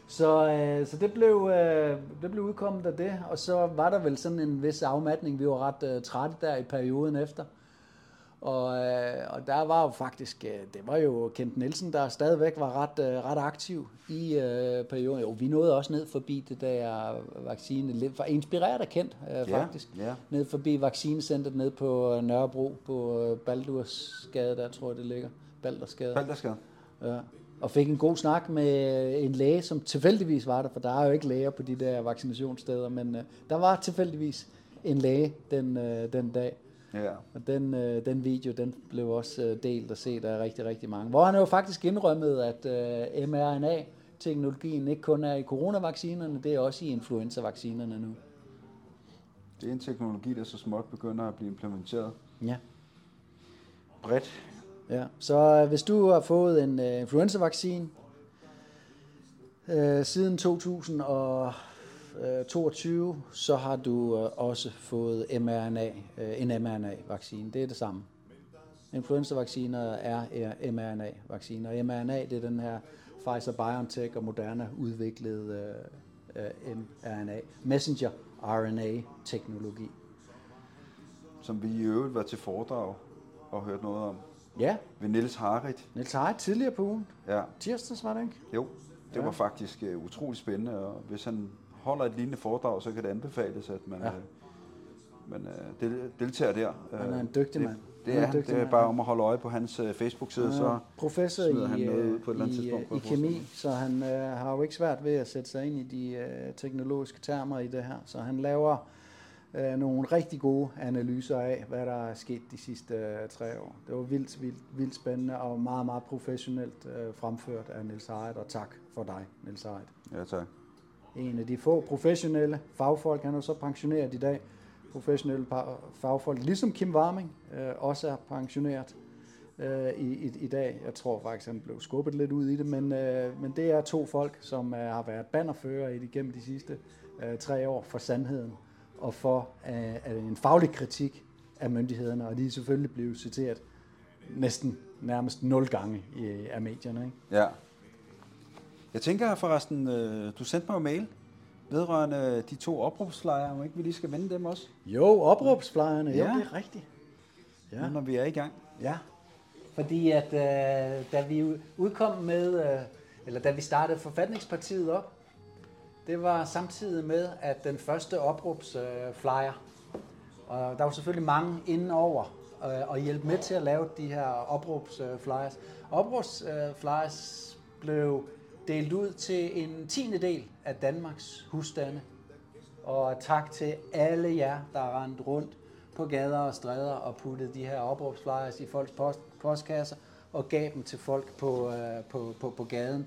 Så, øh, så det, blev, øh, det blev udkommet af det, og så var der vel sådan en vis afmatning. Vi var ret øh, trætte der i perioden efter. Og, øh, og der var jo faktisk, øh, det var jo Kent Nielsen, der stadigvæk var ret, øh, ret aktiv i øh, perioden. Jo, vi nåede også ned forbi det der vaccine, var inspireret af Kent øh, Ja, faktisk. ja. Ned forbi vaccinecentret ned på Nørrebro, på øh, Baldursgade, der tror jeg det ligger. Baldersgade. Balderskade. Ja. Og fik en god snak med en læge, som tilfældigvis var der, for der er jo ikke læger på de der vaccinationssteder, men øh, der var tilfældigvis en læge den, øh, den dag. Ja. Og den, øh, den video, den blev også øh, delt og set af rigtig, rigtig mange. Hvor han jo faktisk indrømmede, at øh, mRNA-teknologien ikke kun er i coronavaccinerne, det er også i influenza-vaccinerne nu. Det er en teknologi, der så småt begynder at blive implementeret Ja. bredt. Ja, så øh, hvis du har fået en øh, influenza-vaccine øh, siden 2022, så har du øh, også fået mRNA, øh, en mRNA-vaccine. Det er det samme. Influenza-vacciner er, er mRNA-vacciner. MRNA, det er den her Pfizer-BioNTech og Moderna udviklede øh, øh, mRNA, messenger RNA-teknologi. som vi i øvrigt var til foredrag og hørte noget om. Ja, Ved Niels Harit. Niels Heidt tidligere på ugen. Ja, Tirsdags var det ikke? jo. Det Ja. var faktisk uh, utrolig spændende, og hvis han holder et lignende foredrag, så kan det anbefales, at man, Ja. ja. man del, deltager der. Han er Øh, en dygtig det, mand. Det Han er er, en det er bare om at holde øje på hans uh, Facebook-side, Han så er professor i, han noget øh, ud på et eller andet i, tidspunkt, øh, kunne i kemi, så han øh, har jo ikke svært ved at sætte sig ind i de øh, teknologiske termer i det her. Så han laver øh, nogle rigtig gode analyser af, hvad der er sket de sidste øh, tre år. Det var vildt, vildt, vildt spændende og meget, meget professionelt øh, fremført af Niels Heidt, og tak for dig, Niels Heidt. Ja, tak. En af de få professionelle fagfolk, han er så pensioneret i dag, professionelle fagfolk, ligesom Kim Warming øh, også er pensioneret øh, i, i, i dag. Jeg tror faktisk, han blev skubbet lidt ud i det, men, øh, men det er to folk, som øh, har været bannerfører i det gennem de sidste øh, tre år for sandheden og for øh, en faglig kritik af myndighederne, og de er selvfølgelig blevet citeret næsten nærmest nul gange i, af medierne. Ikke? Ja. Jeg tænker forresten, øh, du sendte mig jo mail vedrørende de to opråbsflyer, om ikke vi lige skal vende dem også, Jo, opråbsflyerne, jo, Ja. det er rigtigt. ja. nu når vi er i gang. Ja, fordi at øh, da vi udkom med, øh, eller da vi startede Forfatningspartiet op, det var samtidig med, at den første opråbsflyer, øh, og der var selvfølgelig mange inden over øh, og hjælpe med til at lave de her opråbsflyers. Øh, flyers. opråbsflyers flyers blev delt ud til en tiende del af Danmarks husstande. Og tak til alle jer, der har rendt rundt på gader og stræder og puttet de her opråbsflyers i folks post, postkasser og gav dem til folk på, øh, på, på, på gaden.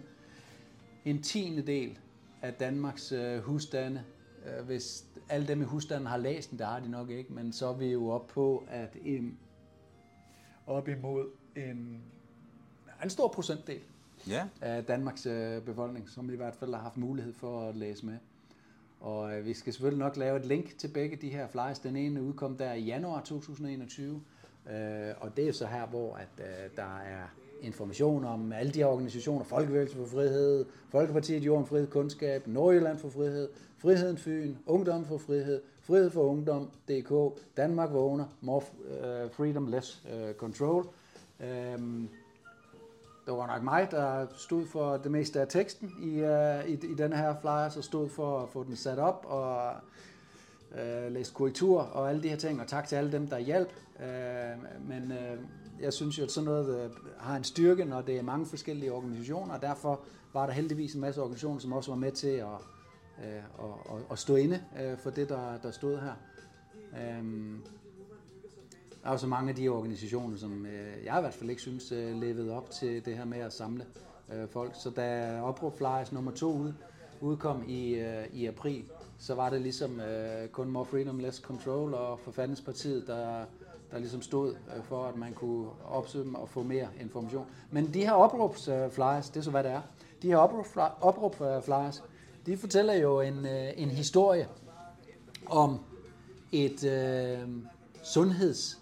En tiende del af Danmarks øh, husstande. Øh, hvis alle dem i husstanden har læst den, det har de nok ikke, men så er vi jo op på, at en, op imod en, en stor procentdel Ja. af Danmarks øh, befolkning, som i hvert fald har haft mulighed for at læse med. Og øh, vi skal selvfølgelig nok lave et link til begge de her flyers. Den ene udkom der i januar 2021, øh, og det er så her, hvor at, øh, der er information om alle de her organisationer, Folkevægelsen for Frihed, Folkepartiet Jorden, Frihed, Kundskab, Nordjylland for Frihed, Friheden Fyn, Ungdom for Frihed, Frihed for Ungdom, DK, Danmark Vågner, More øh, Freedom, Less øh, Control. Øhm, det var nok mig, der stod for det meste af teksten i, øh, i, i den her flyer, så stod for at få den sat op og øh, læse korrektur og alle de her ting, og tak til alle dem, der hjalp. Øh, men øh, jeg synes jo, at sådan noget øh, har en styrke, når det er mange forskellige organisationer, og derfor var der heldigvis en masse organisationer, som også var med til at, øh, at, at, at stå inde øh, for det, der, der stod her. Øh, der er jo så mange af de organisationer, som øh, jeg i hvert fald ikke synes øh, levede op til det her med at samle øh, folk. Så da Opråb Flyers nummer to ud, udkom i, øh, i april, så var det ligesom øh, kun More Freedom, Less Control og Forfatningspartiet, der, der ligesom stod øh, for, at man kunne opsøge dem og få mere information. Men de her opråbsflyers, øh, det er så hvad det er, de her opråbsflyers, øh, de fortæller jo en, øh, en historie om et øh, sundheds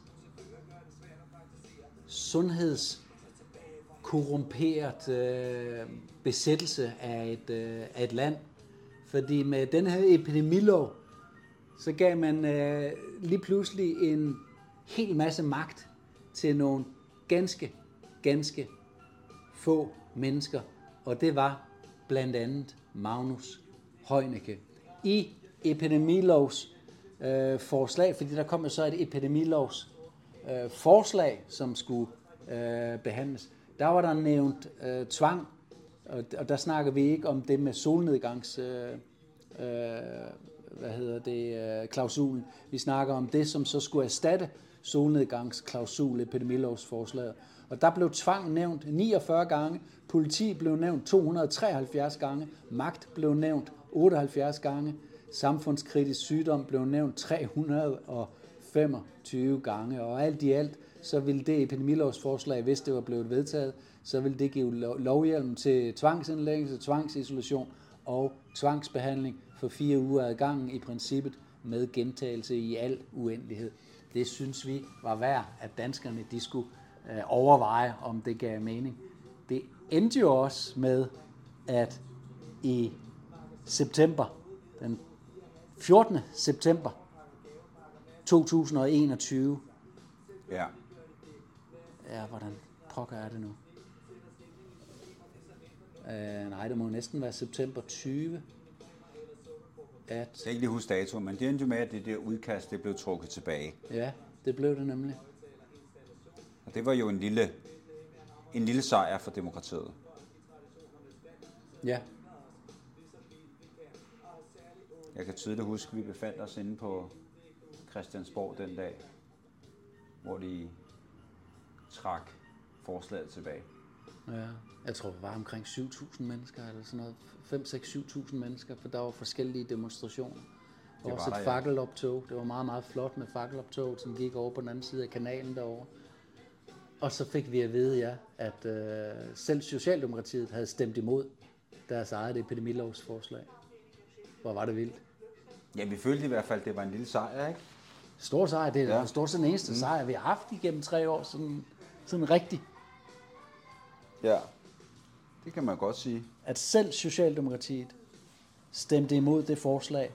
sundhedskorrumperet øh, besættelse af et, øh, af et land. Fordi med den her epidemilov, så gav man øh, lige pludselig en hel masse magt til nogle ganske, ganske få mennesker. Og det var blandt andet Magnus Heunicke. I epidemilovs øh, forslag, fordi der kom jo så et epidemilovs øh, forslag, som skulle øh, behandles. Der var der nævnt øh, tvang, og, og der snakker vi ikke om det med solnedgangs... Øh, øh, hvad hedder det, øh, klausulen. Vi snakker om det, som så skulle erstatte solnedgangsklausul epidemilovsforslaget. Og der blev tvang nævnt 49 gange, politi blev nævnt 273 gange, magt blev nævnt 78 gange, samfundskritisk sygdom blev nævnt 300 og 25 gange, og alt i alt, så ville det epidemilovsforslag, hvis det var blevet vedtaget, så ville det give lovhjelm til tvangsindlæggelse, tvangsisolation og tvangsbehandling for fire uger ad gangen i princippet med gentagelse i al uendelighed. Det synes vi var værd, at danskerne de skulle øh, overveje, om det gav mening. Det endte jo også med, at i september, den 14. september 2021, Ja. ja, hvordan pokker er det nu? Uh, nej, det må næsten være september 20, at, Jeg kan ikke lige huske dato, men det endte jo med, at det der udkast det blev trukket tilbage. ja, det blev det nemlig. Og det var jo en lille, en lille sejr for demokratiet. Ja, Jeg kan tydeligt huske, at vi befandt os inde på Christiansborg den dag, hvor de trak forslaget tilbage. ja. Jeg tror, det var omkring 7.000 mennesker, eller sådan noget. 5-6-7.000 mennesker, for der var forskellige demonstrationer. Og også et der, ja. fakkeloptog. Det var meget, meget flot med fakkeloptog, som gik over på den anden side af kanalen derovre. Og så fik vi at vide, ja, at øh, selv Socialdemokratiet havde stemt imod deres eget epidemilovsforslag. Hvor var det vildt. Ja, vi følte i hvert fald, at det var en lille sejr, ikke? Stor sejr, det er Ja. stort set den eneste mm. sejr, vi har haft igennem tre år, sådan, sådan rigtig. Ja. Det kan man godt sige. At selv Socialdemokratiet stemte imod det forslag.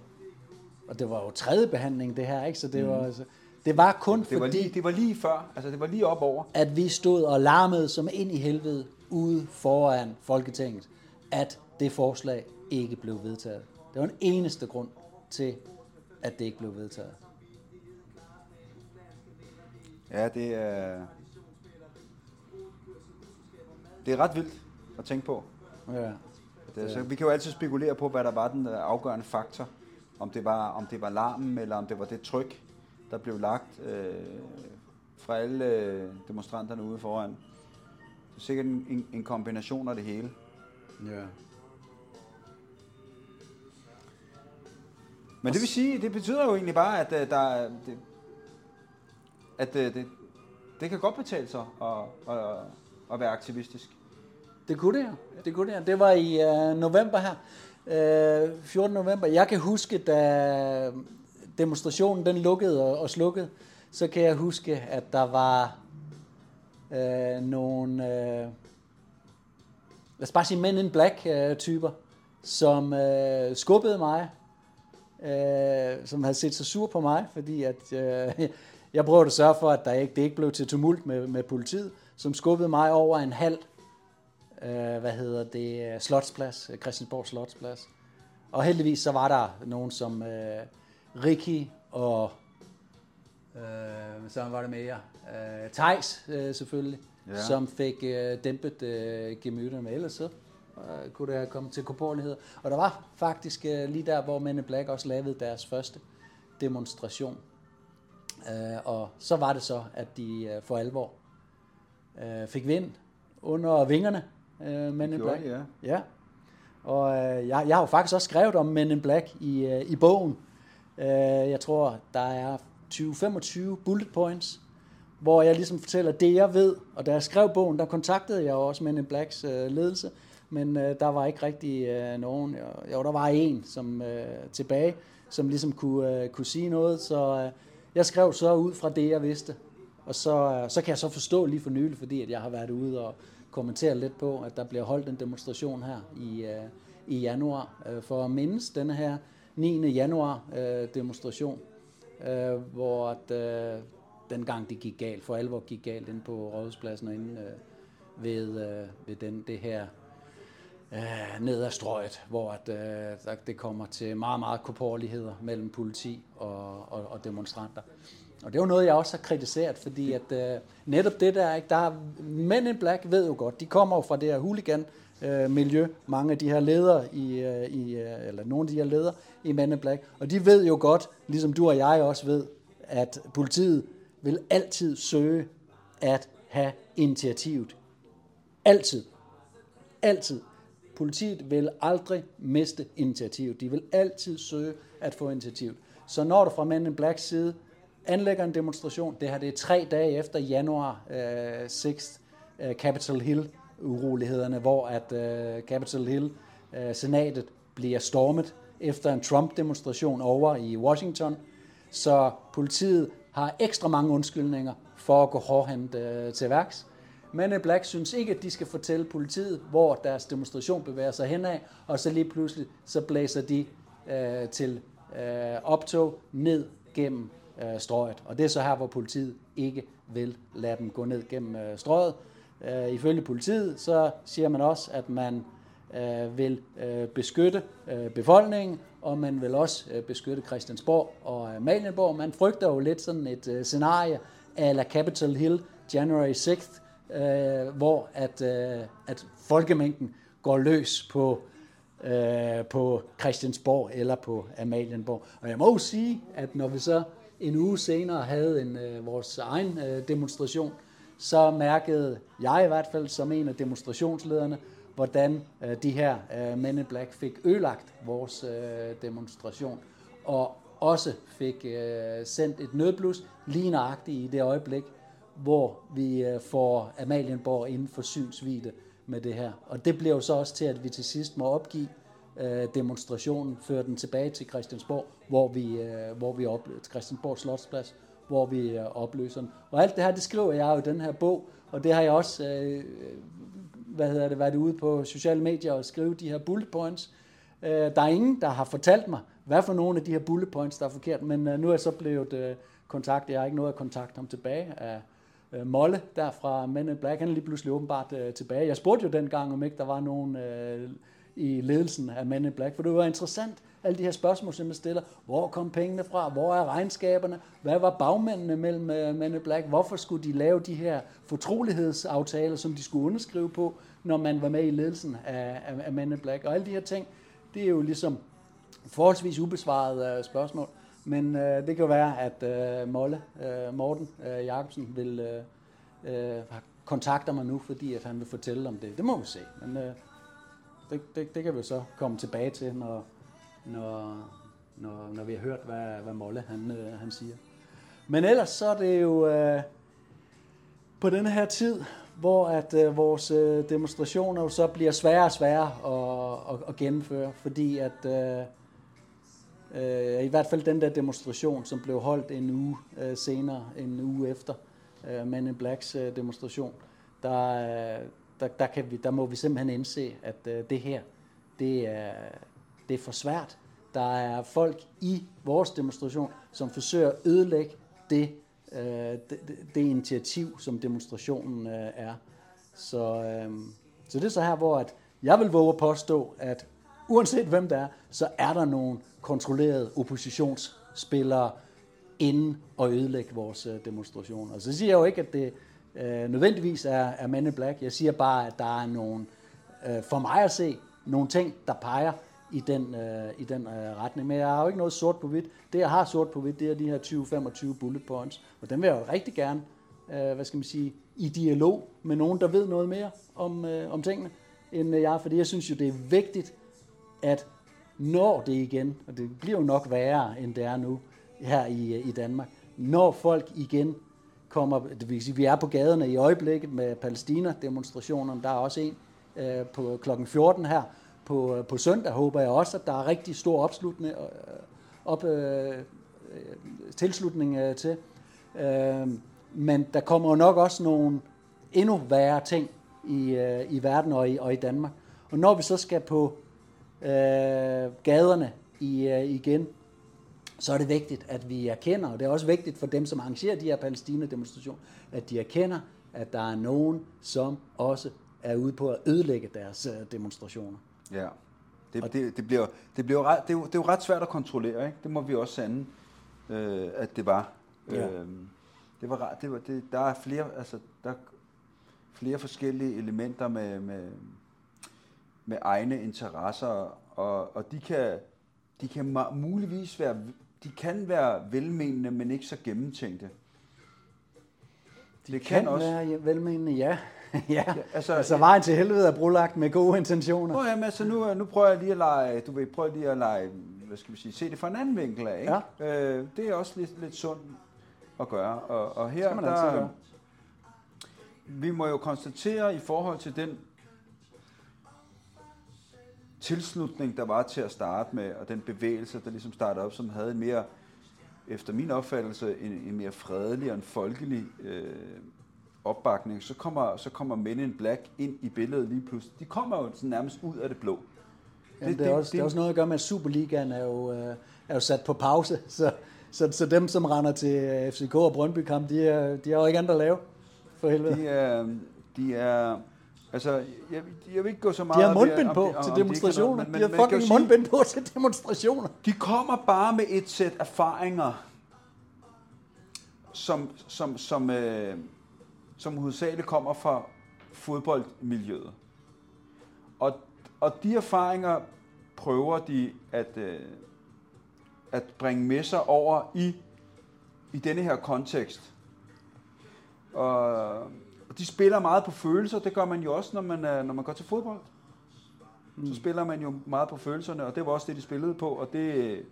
Og det var jo tredje behandling, det her, ikke? Så det, mm. var, altså, det var kun Det var, fordi, lige, det var lige før, altså det var lige op over. at vi stod og larmede som ind i helvede ude foran Folketinget, at det forslag ikke blev vedtaget. Det var den eneste grund til, at det ikke blev vedtaget. Ja, det er... Det er ret vildt at tænke på. Ja. Det, så vi kan jo altid spekulere på, hvad der var den øh, afgørende faktor. Om det var, om det var larmen, eller om det var det tryk, der blev lagt øh, fra alle øh, demonstranterne ude foran. Det er sikkert en, en, en kombination af det hele. ja. Men det vil sige, det betyder jo egentlig bare, at øh, der er- det, at øh, det, det kan godt betale sig at, at, at være aktivistisk. Det kunne det, ja. Det kunne det, ja. Det var i øh, november her. Øh, 14. november. Jeg kan huske, da demonstrationen den lukkede og, og slukkede, så kan jeg huske, at der var øh, nogle, øh, lad os bare sige Men in Black øh, typer, som øh, skubbede mig, øh, som havde set sig sur på mig, fordi at, øh, jeg prøvede at sørge for, at der ikke, det ikke blev til tumult med, med politiet, som skubbede mig over en halv øh, hvad hedder det, Slotsplads, øh, Christiansborg Slotsplads. Og heldigvis så var der nogen som øh, Ricky og Øh, så var det mere. Øh, Thijs øh, selvfølgelig, Ja. som fik øh, dæmpet øh, gemytterne, ellers så øh, kunne det have kommet til korporligheder. Og der var faktisk øh, lige der, hvor Men Black også lavede deres første demonstration. Øh, og så var det så, at de øh, for alvor øh, fik vind under vingerne, øh, Men in Black. de, ja. Ja. Og øh, jeg, jeg har jo faktisk også skrevet om Men in Black i, øh, i bogen. Øh, jeg tror, der er 20-25 bullet points, hvor jeg ligesom fortæller det, jeg ved. Og da jeg skrev bogen, der kontaktede jeg også Men in Blacks øh, ledelse, men øh, der var ikke rigtig øh, nogen. Jo, der var en som øh, tilbage, som ligesom kunne, øh, kunne sige noget. Så øh, jeg skrev så ud fra det, jeg vidste. Og så, øh, så kan jeg så forstå lige for nylig, fordi at jeg har været ude og kommentere lidt på, at der bliver holdt en demonstration her i, øh, i januar, øh, for at mindes denne her 9. januar øh, demonstration, øh, hvor at, øh, dengang det gik galt, for alvor gik galt inde på Rådhuspladsen og inde øh, ved, øh, ved den, det her øh, ned ad strøget, hvor at, øh, der, det kommer til meget, meget korporligheder mellem politi og, og, og demonstranter. Og det er jo noget, jeg også har kritiseret, fordi at øh, netop det der, ikke, der er, Men in Black ved jo godt, de kommer jo fra det her hooligan øh, miljø, mange af de her ledere i, øh, i øh, eller nogle af de her ledere i Men in Black, og de ved jo godt, ligesom du og jeg også ved, at politiet vil altid søge at have initiativet. Altid. Altid. Politiet vil aldrig miste initiativ. De vil altid søge at få initiativ. Så når du fra Men in Black side anlægger en demonstration, det her det er tre dage efter januar øh, 6. Øh, Capitol Hill urolighederne, hvor at øh, Capitol Hill øh, senatet bliver stormet efter en Trump-demonstration over i Washington. Så politiet har ekstra mange undskyldninger for at gå hårdhændt øh, til værks. Men in Black synes ikke, at de skal fortælle politiet, hvor deres demonstration bevæger sig henad, og så lige pludselig så blæser de øh, til øh, optog ned gennem øh, strøget. Og det er så her, hvor politiet ikke vil lade dem gå ned gennem øh, strøget. Øh, ifølge politiet, så siger man også, at man øh, vil øh, beskytte øh, befolkningen, og man vil også øh, beskytte Christiansborg og øh, Malienborg. Man frygter jo lidt sådan et øh, scenarie ala Capitol Hill January 6th, øh, hvor at, øh, at folkemængden går løs på, øh, på Christiansborg eller på Amalienborg. Og jeg må jo sige, at når vi så en uge senere havde en, øh, vores egen øh, demonstration, så mærkede jeg i hvert fald som en af demonstrationslederne, hvordan øh, de her øh, Men in Black fik ødelagt vores øh, demonstration, og også fik øh, sendt et nødblus lige nøjagtigt i det øjeblik, hvor vi øh, får Amalienborg inden for synsvide med det her. Og det bliver jo så også til, at vi til sidst må opgive øh, demonstrationen, føre den tilbage til Christiansborg, hvor vi, øh, hvor vi opløser, Christiansborg Slotsplads, hvor vi øh, opløser den. Og alt det her, det skriver jeg jo i den her bog, og det har jeg også øh, øh, hvad hedder det, været ude på sociale medier og skrive de her bullet points. Øh, der er ingen, der har fortalt mig, hvad for nogle af de her bullet points, der er forkert, men øh, nu er jeg så blevet øh, kontaktet, jeg har ikke noget at kontakte ham tilbage af øh, Molle, der fra Men in Black, han er lige pludselig åbenbart øh, tilbage. Jeg spurgte jo dengang, om ikke der var nogen øh, i ledelsen af Men in Black, for det var interessant, alle de her spørgsmål, som jeg stiller. Hvor kom pengene fra? Hvor er regnskaberne? Hvad var bagmændene mellem øh, Men in Black? Hvorfor skulle de lave de her fortrolighedsaftaler, som de skulle underskrive på, når man var med i ledelsen af, af, af Men in Black? Og alle de her ting, det er jo ligesom forholdsvis ubesvarede øh, spørgsmål. Men øh, det kan jo være, at øh, Molle, øh, Morten øh, Jacobsen, vil øh, øh, kontakter mig nu, fordi at han vil fortælle om det. Det må vi se. Men øh, det, det, det kan vi så komme tilbage til, når, når, når, når vi har hørt, hvad, hvad Molle han, øh, han siger. Men ellers så er det jo øh, på denne her tid, hvor at øh, vores øh, demonstrationer jo så bliver sværere og sværere at, at, at gennemføre, fordi at øh, øh, i hvert fald den der demonstration, som blev holdt en uge øh, senere, en uge efter øh, Men in Blacks øh, demonstration, der, øh, der, der, kan vi, der må vi simpelthen indse, at øh, det her, det er, det er for svært. Der er folk i vores demonstration, som forsøger at ødelægge det, øh, det, det, det initiativ, som demonstrationen øh, er. Så, øh, så det er så her, hvor at jeg vil våge at påstå, at uanset hvem der er, så er der nogle kontrollerede oppositionsspillere inden og ødelægge vores øh, demonstrationer. Så siger jeg jo ikke, at det øh, nødvendigvis er, er Men in Black. Jeg siger bare, at der er nogle, øh, for mig at se, nogle ting, der peger i den, øh, i den øh, retning. Men jeg har jo ikke noget sort på hvidt. Det, jeg har sort på hvidt, det er de her 20-25 bullet points. Og dem vil jeg jo rigtig gerne, øh, hvad skal man sige, i dialog med nogen, der ved noget mere om, øh, om tingene, end jeg. Fordi jeg synes jo, det er vigtigt, at når det igen, og det bliver jo nok værre, end det er nu her i, i Danmark, når folk igen kommer, det vil sige, vi er på gaderne i øjeblikket med Palæstina-demonstrationerne, der er også en øh, på klokken 14 her, på, øh, på søndag håber jeg også, at der er rigtig stor opslutning, øh, op, øh, øh, tilslutning øh, til. Øh, men der kommer jo nok også nogle endnu værre ting i, øh, i verden og i, og i Danmark. Og når vi så skal på øh, gaderne i, øh, igen, så er det vigtigt, at vi erkender, og det er også vigtigt for dem, som arrangerer de her Palæstina-demonstrationer, at de erkender, at der er nogen, som også er ude på at ødelægge deres øh, demonstrationer. Ja. Det, det, det, bliver, det, bliver ret, det, er jo, det er jo ret svært at kontrollere, ikke? Det må vi også sande, øh, at det var. Ja. Øh, det var, det var det, der er flere, altså, der er flere forskellige elementer med, med, med egne interesser, og, og de kan, de kan muligvis være, de kan være velmenende, men ikke så gennemtænkte. De det kan, kan også være velmenende, ja. ja, altså, altså vejen til helvede er brulagt med gode intentioner. Nå, jamen, altså nu, nu prøver jeg lige at lege, du vil prøve lige at lege, hvad skal vi sige, se det fra en anden vinkel af. Ikke? Ja. Øh, det er også lidt, lidt sundt at gøre. Og, og her, der, gøre. vi må jo konstatere i forhold til den tilslutning, der var til at starte med, og den bevægelse, der ligesom startede op, som havde en mere, efter min opfattelse, en, en mere fredelig og en folkelig øh, opbakning, så kommer, så kommer Men in Black ind i billedet lige pludselig. De kommer jo sådan nærmest ud af det blå. Jamen, det, det, er også, det, det er også noget at gøre med, at Superligaen er jo, øh, er jo sat på pause, så, så, så dem, som render til øh, FCK og Brøndby kamp, de, er, de har jo ikke andet at lave, for helvede. De er, de er Altså, jeg, jeg vil ikke gå så meget... De har mundbind på om, til demonstrationer. De, men, de har fucking mundbind på til demonstrationer. De kommer bare med et sæt erfaringer, som, som, som, øh, som hovedsageligt kommer fra fodboldmiljøet. Og, og de erfaringer prøver de at, øh, at bringe med sig over i, i denne her kontekst. Og de spiller meget på følelser, det gør man jo også, når man, når man går til fodbold. Mm. Så spiller man jo meget på følelserne, og det var også det, de spillede på. Og, det,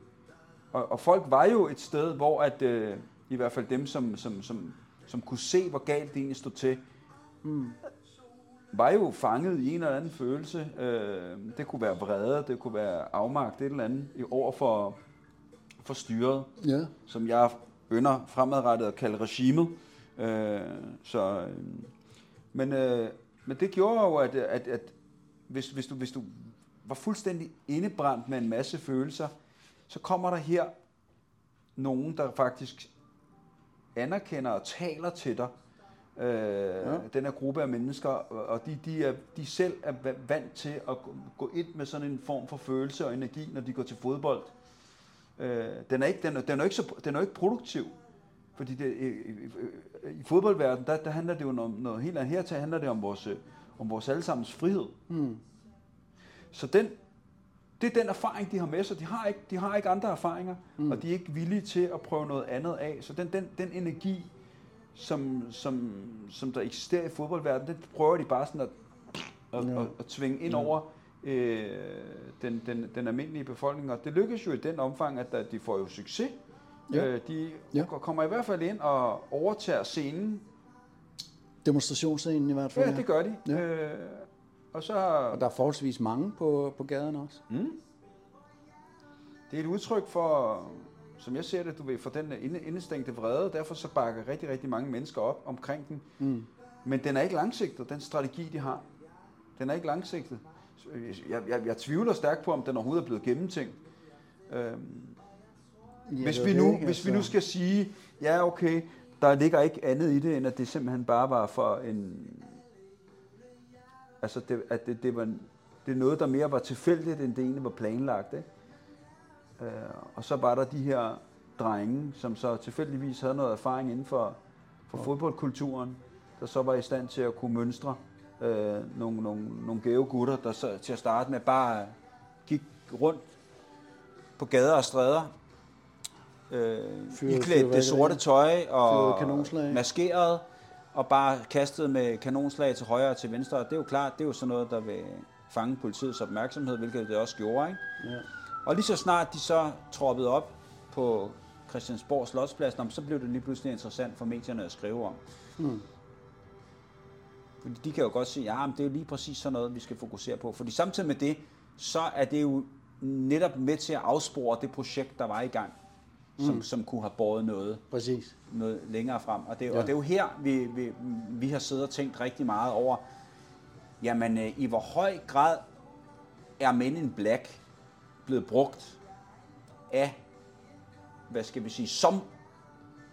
og, og folk var jo et sted, hvor at, øh, i hvert fald dem, som, som, som, som kunne se, hvor galt det egentlig stod til, mm. var jo fanget i en eller anden følelse. Øh, det kunne være vrede, det kunne være afmagt, det eller andet, over for, for styret, yeah. som jeg ønder fremadrettet at kalde regimet. Øh, så, øh, men, øh, men det gjorde jo, at, at, at hvis, hvis, du, hvis du var fuldstændig indebrændt med en masse følelser, så kommer der her nogen, der faktisk anerkender og taler til dig, øh, ja. den her gruppe af mennesker, og de, de, er, de selv er vant til at gå ind med sådan en form for følelse og energi, når de går til fodbold. Øh, den, er ikke, den, er, den, er ikke så, den er ikke produktiv, fordi det, i, i, i fodboldverdenen, der, der handler det jo om noget helt andet. Her handler det om vores, om vores allesammens frihed. Mm. Så den, det er den erfaring, de har med sig. De har ikke, de har ikke andre erfaringer, mm. og de er ikke villige til at prøve noget andet af. Så den, den, den energi, som, som, som der eksisterer i fodboldverdenen, den prøver de bare sådan at, at, ja. at, at tvinge ind ja. over øh, den, den, den almindelige befolkning. Og det lykkes jo i den omfang, at der, de får jo succes. Ja. Øh, de ja. kommer i hvert fald ind og overtager scenen. Demonstrationsscenen i hvert fald. Ja, det gør de. Ja. Øh, og, så, og der er forholdsvis mange på, på gaden også. Mm. Det er et udtryk for, som jeg ser det, du ved, for den indestængte vrede, derfor så bakker rigtig, rigtig mange mennesker op omkring den. Mm. Men den er ikke langsigtet, den strategi, de har. Den er ikke langsigtet. Jeg, jeg, jeg tvivler stærkt på, om den overhovedet er blevet gennemtænkt. Øhm, Ja, hvis vi, nu, ikke, hvis altså. vi nu skal sige, ja okay, der ligger ikke andet i det, end at det simpelthen bare var for en... Altså, det, at det, det, var, det er noget, der mere var tilfældigt, end det egentlig var planlagt. Ikke? Uh, og så var der de her drenge, som så tilfældigvis havde noget erfaring inden for, for fodboldkulturen, der så var i stand til at kunne mønstre øh, nogle, nogle, nogle gave gutter, der så til at starte med bare gik rundt på gader og stræder, øh, Fyrede iklædt det fyrværkeri. sorte tøj Fyrede og maskeret, og bare kastet med kanonslag til højre og til venstre. Og det er jo klart, det er jo sådan noget, der vil fange politiets opmærksomhed, hvilket det også gjorde. Ikke? Ja. Og lige så snart de så troppede op på Christiansborg Slotsplads, så blev det lige pludselig interessant for medierne at skrive om. Mm. Fordi de kan jo godt sige, ja, men det er jo lige præcis sådan noget, vi skal fokusere på. Fordi samtidig med det, så er det jo netop med til at afspore det projekt, der var i gang, som, mm. som kunne have båret noget, Præcis. noget længere frem. Og det, ja. Og det er jo her, vi, vi, vi har siddet og tænkt rigtig meget over, jamen øh, i hvor høj grad er Men in Black blevet brugt af, hvad skal vi sige, som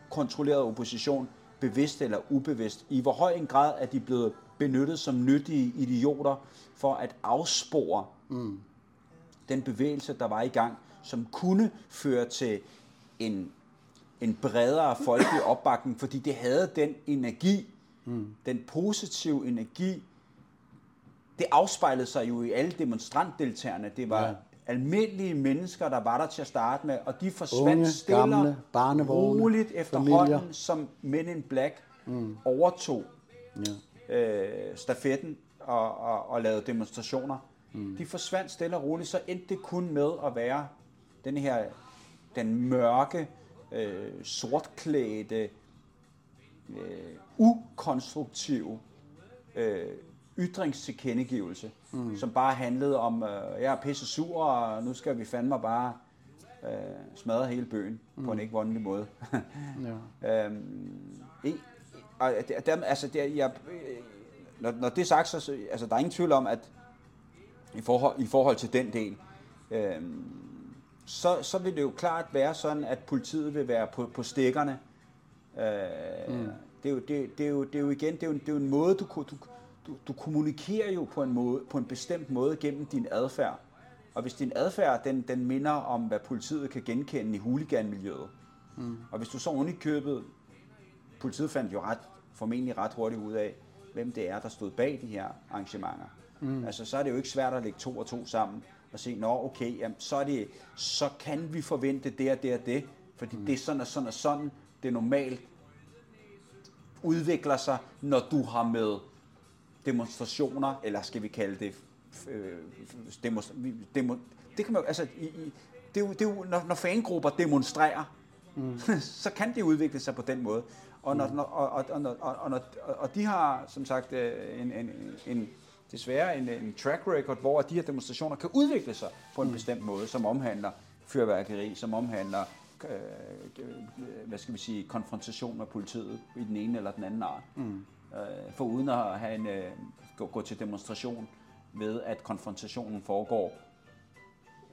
kontrolleret opposition, bevidst eller ubevidst. I hvor høj en grad er de blevet benyttet som nyttige idioter for at afspore mm. den bevægelse, der var i gang, som kunne føre til en, en bredere folkelig opbakning, fordi det havde den energi, mm. den positive energi, det afspejlede sig jo i alle demonstrantdeltagerne. Det var ja. Almindelige mennesker, der var der til at starte med, og de forsvandt Unge, stille gamle, roligt efterhånden, familier. som Men in Black mm. overtog Ja. øh, stafetten og, og, og lavede demonstrationer. Mm. De forsvandt stille og roligt, så endte det kun med at være den her, den mørke, øh, sortklædte, øh, ukonstruktive øh, ytringstilkendegivelse, mm. som bare handlede om, øh, jeg er pisse sur, og nu skal vi fandme bare øh, smadre hele bøen mm. på en ikke voldelig måde. Ja. Øhm, i, og der, altså, der, jeg, øh, når, når det er sagt, så så- altså, der er ingen tvivl om, at i forhold, i forhold til den del, øhm, så, så vil det jo klart være sådan, at politiet vil være på, på stikkerne. Øh, mm. det, er jo, det, det, er jo, det er jo igen, det er jo, det er jo en måde, du, du, du, du kommunikerer jo på en, måde, på en bestemt måde gennem din adfærd. Og hvis din adfærd, den, den minder om, hvad politiet kan genkende i huliganmiljøet, mm. og hvis du så i købet politiet fandt jo ret, formentlig ret hurtigt ud af, hvem det er, der stod bag de her arrangementer. Mm. Altså, så er det jo ikke svært at lægge to og to sammen og se, nå, okay, jamen, så, er det, så kan vi forvente det og det og det, fordi mm. det er sådan og sådan og sådan, det normalt udvikler sig, når du har med demonstrationer, eller skal vi kalde det, øh, demo, demo, det kan man altså, i, i, det er jo, det er jo når, når fangrupper demonstrerer, mm. så kan det udvikle sig på den måde. Og, når, når, og, og, og, og, og, når, og de har som sagt øh, en, en, en, desværre en, en track record, hvor de her demonstrationer kan udvikle sig på en mm. bestemt måde, som omhandler fyrværkeri, som omhandler øh, øh, hvad skal vi sige, konfrontation med politiet i den ene eller den anden art. Mm. Øh, for uden at have en, øh, gå, gå til demonstration ved, at konfrontationen foregår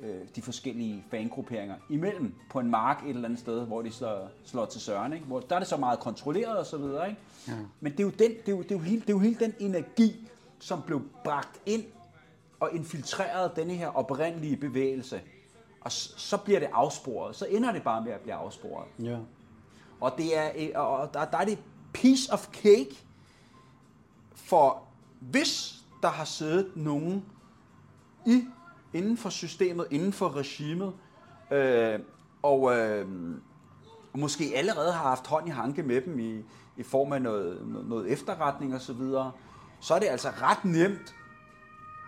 øh, de forskellige fangrupperinger imellem på en mark et eller andet sted, hvor de slår, slår til søren. Ikke? Hvor, der er det så meget kontrolleret og så videre. Ikke? Ja. Men det er, jo den, det, er jo, det, er jo hele, det er jo hele den energi, som blev bragt ind og infiltreret denne her oprindelige bevægelse. Og så bliver det afsporet. Så ender det bare med at blive afsporet. Ja. Og det er, øh, og der, der er det piece of cake, for hvis der har siddet nogen i, inden for systemet, inden for regimet, øh, og øh, måske allerede har haft hånd i hanke med dem i, i form af noget, noget, noget efterretning og så videre, så er det altså ret nemt,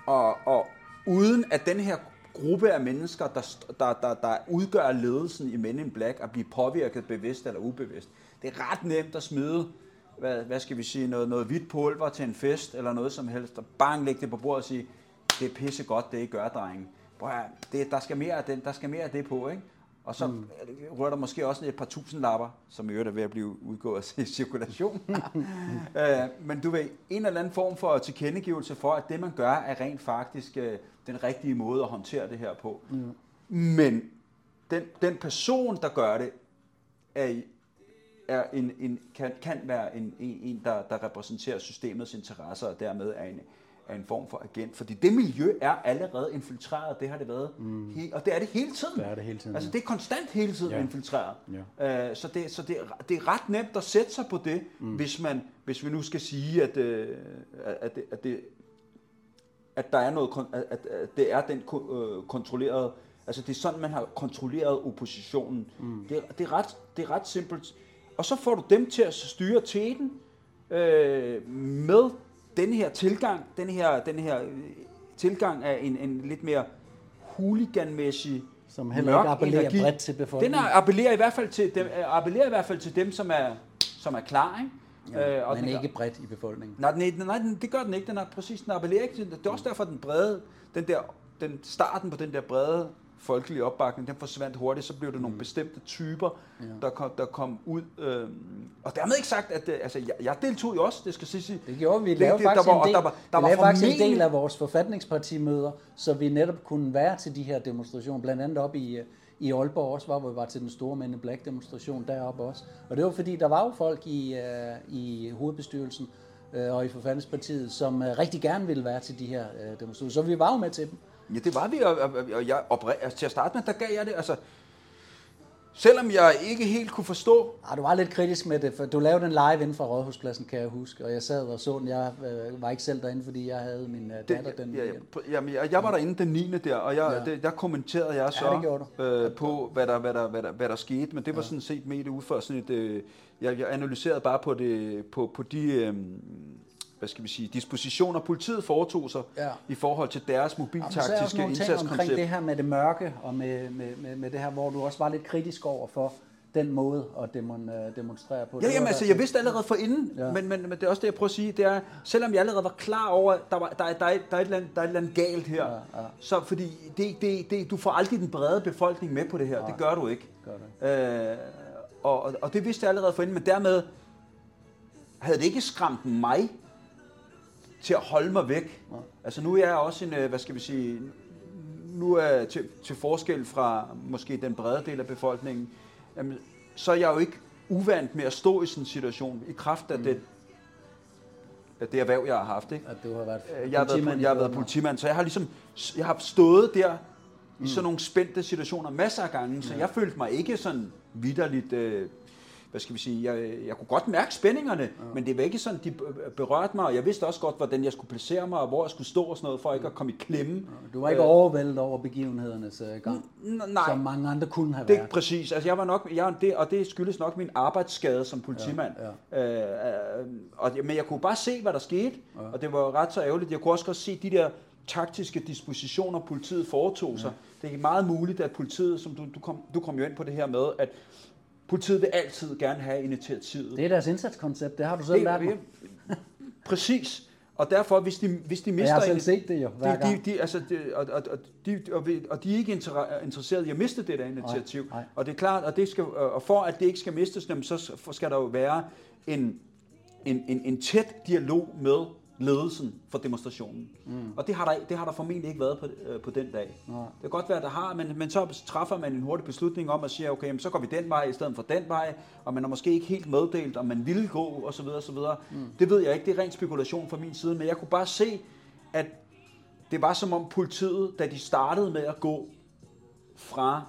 og, og uden at den her gruppe af mennesker, der, der, der, der udgør ledelsen i Men in Black, at blive påvirket bevidst eller ubevidst. Det er ret nemt at smide, hvad, hvad skal vi sige, noget, noget hvidt pulver til en fest, eller noget som helst, og bang, lægge det på bordet og sige, det er pisse godt, det I gør, drenge. Prøv at det, der, skal mere af den, der skal mere af det på, ikke? Og så mm. rører der måske også et par tusind lapper, som i øvrigt er ved at blive udgået af cirkulation. øh, men du ved, en eller anden form for tilkendegivelse for, at det man gør, er rent faktisk øh, den rigtige måde at håndtere det her på. Mm. Men den, den person, der gør det, er, er en, en, kan, kan være en, en, en der, der repræsenterer systemets interesser, og dermed er en, er en form for agent. Fordi det miljø er allerede infiltreret, det har det været. Mm. He, og det er det hele tiden. Det er det hele tiden, Altså det er konstant hele tiden Ja. infiltreret. Ja. Øh, så det, så det, det er ret nemt at sætte sig på det, mm. hvis, man, hvis vi nu skal sige, at, øh, at, det, at, det, at der er noget, at, at, det er den øh, kontrollerede, altså det er sådan, man har kontrolleret oppositionen. Mm. Det, er, det, er ret, det er ret simpelt. Og så får du dem til at styre teten øh, med den her tilgang, den her, den her øh, tilgang af en, en lidt mere huliganmæssig Som heller ikke appellerer energi. bredt til befolkningen. Den er, appellerer i hvert fald til dem, øh, appellerer i hvert fald til dem, som er, som er klar, ikke? Ja, og men den- ikke bredt i befolkningen. Nej, den, nej, den, det gør den ikke. Den er præcis, den appellerer ikke til, det er også derfor, den brede, den der, den starten på den der brede folkelige opbakning, den forsvandt hurtigt, så blev det nogle bestemte typer, Ja. der, kom, der kom ud. Øh, og dermed ikke sagt, at øh, altså, jeg, jeg deltog jo også, det skal sige. Det gjorde vi. Det- lavede det- faktisk, der var- en del, der var- der vi var lavede faktisk en formentlig- del af vores forfatningspartimøder, så vi netop kunne være til de her demonstrationer. Blandt andet op i, øh, i Aalborg også, var, hvor vi var til den store Men in Black demonstration deroppe også. Og det var fordi, der var jo folk i, øh, i hovedbestyrelsen øh, og i forfatningspartiet, som øh, rigtig gerne ville være til de her øh, demonstrationer. Så vi var jo med til dem. Ja, det var vi, og, og, og jeg, opre- altså, til at starte med, der gav jeg det, altså, selvom jeg ikke helt kunne forstå, Ah, du var lidt kritisk med det, for du lavede en live inden for Rådhuspladsen, kan jeg huske. Og jeg sad og så den. Jeg øh, var ikke selv derinde, fordi jeg havde min øh, datter den ja, ja, jamen, jeg, jeg var derinde den 9. der, og jeg, Ja. ja. det, der kommenterede jeg så det gjorde øh, på, hvad der, hvad, der, hvad, der, hvad der skete, men det var sådan set mest ud for sådan et, øh, jeg, jeg analyserede bare på, det, på, på de, øh, hvad skal vi sige, dispositioner, politiet foretog sig Ja. i forhold til deres er mobiltaktiske ting omkring indsatskoncept. det her med det mørke, og med, med, med, med det her, hvor du også var lidt kritisk over for den måde at demon, øh, demonstrere på. Ja, Det jamen, altså, der- jeg vidste allerede for inden, Ja. men, men, men det er også det, jeg prøver at sige, det er, selvom jeg allerede var klar over, at der, var, der, er- der, er, der, er et eller andet, der er et eller andet galt her, Ja, ja. så fordi det, det, det, du får aldrig den brede befolkning med på det her, Nej. det gør du ikke. Gør Øh, og, og, og det vidste jeg allerede for inden, men dermed havde det ikke skræmt mig til at holde mig væk. Nej. Altså nu er jeg også en, øh, hvad skal vi sige, nu er jeg til, til forskel fra måske den brede del af befolkningen, jamen, så er jeg jo ikke uvant med at stå i sådan en situation i kraft af, mm. det, af det erhverv, jeg har haft. Ikke? At du har været Øh, Jeg har, været, jeg har været politimand, så jeg har ligesom jeg har stået der i sådan nogle spændte situationer masser af gange, så jeg følte mig ikke sådan vidderligt, øh, hvad skal vi sige, jeg, jeg kunne godt mærke spændingerne, ja. men det var ikke sådan, de berørte mig, og jeg vidste også godt, hvordan jeg skulle placere mig, og hvor jeg skulle stå og sådan noget, for ikke at komme i klemme. Du var ikke overvældet over begivenhedernes øh, gang, nej. som mange andre kunne have Det er været. præcis. Altså, jeg var nok, jeg, det, og det skyldes nok min arbejdsskade som politimand. Ja, Øh, øh, og, men jeg kunne bare se, hvad der skete, ja. og det var ret så ærgerligt. Jeg kunne også godt se de der taktiske dispositioner, politiet foretog sig. Det er meget muligt, at politiet, som du, du, kom, du kom jo ind på det her med, at politiet vil altid gerne have initiativet. Det er deres indsatskoncept, det har du selv lært mig. Præcis. Og derfor, hvis de, hvis de mister... jeg har selv en- set det jo, hver de, de, gang. de, altså, de, og, og, og, de, og, og de er ikke inter- interesseret i at miste det der initiativ. nej. Og det er klart, og, det skal, og for at det ikke skal mistes, så skal der jo være en, en, en, en tæt dialog med ledelsen for demonstrationen. Mm. Og det har, der, det har der formentlig ikke været på, øh, på den dag. Nej. Det kan godt være, at der har, men, men så træffer man en hurtig beslutning om at sige, okay, jamen, så går vi den vej i stedet for den vej, og man har måske ikke helt meddelt, om man ville gå, osv. osv. Mm. Det ved jeg ikke, det er ren spekulation fra min side, men jeg kunne bare se, at det var som om politiet, da de startede med at gå fra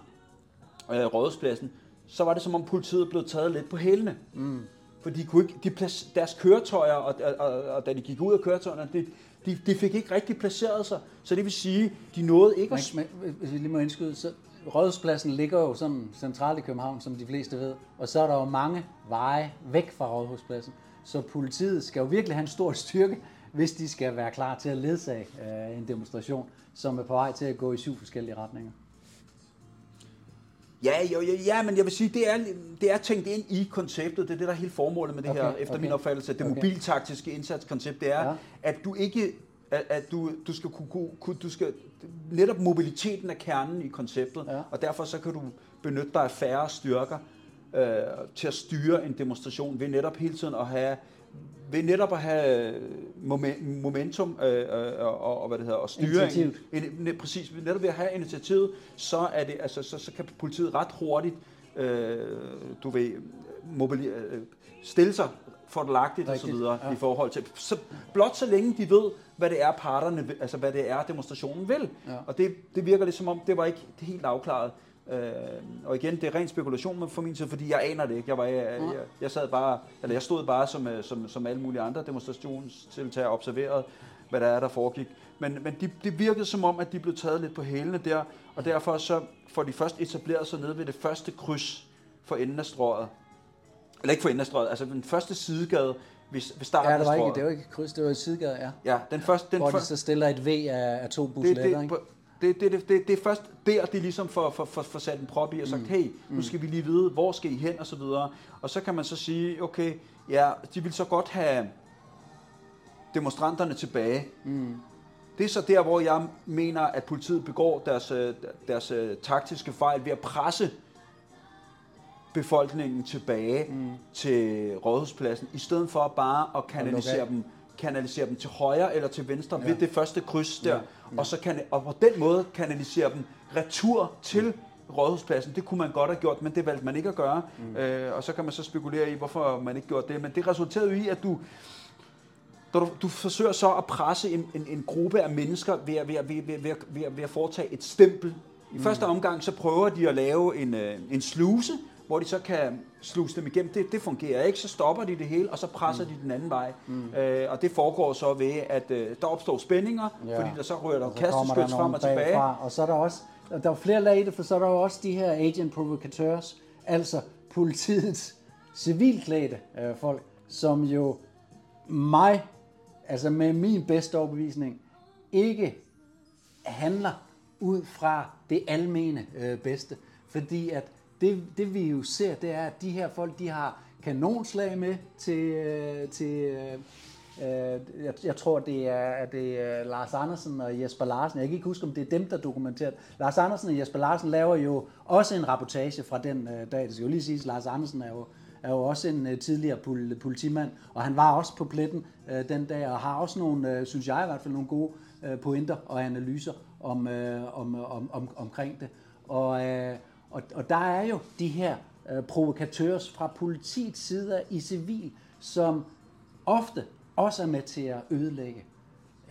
øh, Rådhuspladsen, så var det som om politiet blev taget lidt på hælene. Mm. For de kunne ikke, de deres køretøjer, og, og, og, og da de gik ud af køretøjerne, de, de, de fik ikke rigtig placeret sig. Så det vil sige, de nåede ikke at... Men, men, hvis vi lige må indskyde, så Rådhuspladsen ligger jo sådan centralt i København, som de fleste ved, og så er der jo mange veje væk fra Rådhuspladsen. Så politiet skal jo virkelig have en stor styrke, hvis de skal være klar til at ledsage øh, en demonstration, som er på vej til at gå i syv forskellige retninger. Ja, jo, ja, ja, men jeg vil sige, det er, det er tænkt ind i konceptet. Det er det, der er hele formålet med det Okay, her, efter okay. min opfattelse. Det Okay. mobiltaktiske indsatskoncept, det er, Ja. at du ikke at, at du, du skal kunne, kunne, kunne du skal, netop mobiliteten er kernen i konceptet, Ja. og derfor så kan du benytte dig af færre styrker øh, til at styre en demonstration ved netop hele tiden at have ved netop at have momen- momentum øh, øh, og, og, hvad det hedder, og en, ne, præcis, netop ved at have initiativet, så, er det, altså, så, så kan politiet ret hurtigt øh, du ved, mobili- øh, stille sig fordelagtigt og så Rigtigt, videre ja. i forhold til, så blot så længe de ved, hvad det er parterne, altså hvad det er demonstrationen vil. Ja. Og det, det virker lidt som om, det var ikke helt afklaret. Øh, og igen, det er ren spekulation fra min side, fordi jeg aner det ikke. Jeg, var, jeg, jeg, jeg, sad bare, eller jeg stod bare som, øh, som, som alle mulige andre demonstrationstiltagere og observerede, hvad der er, der foregik. Men, men de, det virkede som om, at de blev taget lidt på hælene der, og derfor så får de først etableret sig nede ved det første kryds for enden af strøget. Eller ikke for enden af strøget, altså den første sidegade ved, ved starten Ja, det var af ikke, strøget. det var ikke et kryds, det var et sidegade, ja. Ja, den første, den Hvor de så stiller et V af, af to det, busletter, det, ikke? Det, det, det, det, det er først der, de ligesom får, får, får, får sat en prop i og sagt, hey, nu skal vi lige vide, hvor skal I hen og så videre. Og så kan man så sige, okay, ja, de vil så godt have demonstranterne tilbage. Mm. Det er så der, hvor jeg mener, at politiet begår deres, øh, deres øh, taktiske fejl ved at presse befolkningen tilbage mm. til rådhuspladsen, i stedet for bare at kanalisere dem, kanalisere dem til højre eller til venstre ja. ved det første kryds der, Ja. ja. Ja. Og, så kan, og på den måde kanalisere dem retur til rådhuspladsen. Det kunne man godt have gjort, men det valgte man ikke at gøre. Mm. Øh, og så kan man så spekulere i, hvorfor man ikke gjorde det. Men det resulterede jo i, at du, når du, du forsøger så at presse en, en, en gruppe af mennesker ved at, ved, at, ved, ved, ved, at, ved at foretage et stempel. I første omgang så prøver de at lave en, øh, en sluse, hvor de så kan sluse dem igennem. Det, det fungerer ikke, så stopper de det hele, og så presser mm. de den anden vej. Mm. Øh, og det foregår så ved, at øh, der opstår spændinger, ja. fordi der så rører der kasteskyts frem og tilbage. bagfra, Og så er der også, der er flere lag i det, for så er der jo også de her agent provocateurs, altså politiets civilklædte øh, folk, som jo mig, altså med min bedste overbevisning, ikke handler ud fra det almene øh, bedste. Fordi at det, det vi jo ser, det er, at de her folk, de har kanonslag med til, øh, til øh, øh jeg, jeg tror, det er, at det er Lars Andersen og Jesper Larsen. Jeg kan ikke huske, om det er dem, der dokumenterer. Lars Andersen og Jesper Larsen laver jo også en rapportage fra den øh, dag. Det skal jo lige siges, Lars Andersen er jo er jo også en øh, tidligere pol- politimand, og han var også på pletten øh, den dag, og har også nogle, øh, synes jeg i hvert fald, nogle gode øh, pointer og analyser om, øh, om, om, om, omkring det. Og, øh, og, og der er jo de her øh, provokatører fra politiets side i civil, som ofte også er med til at ødelægge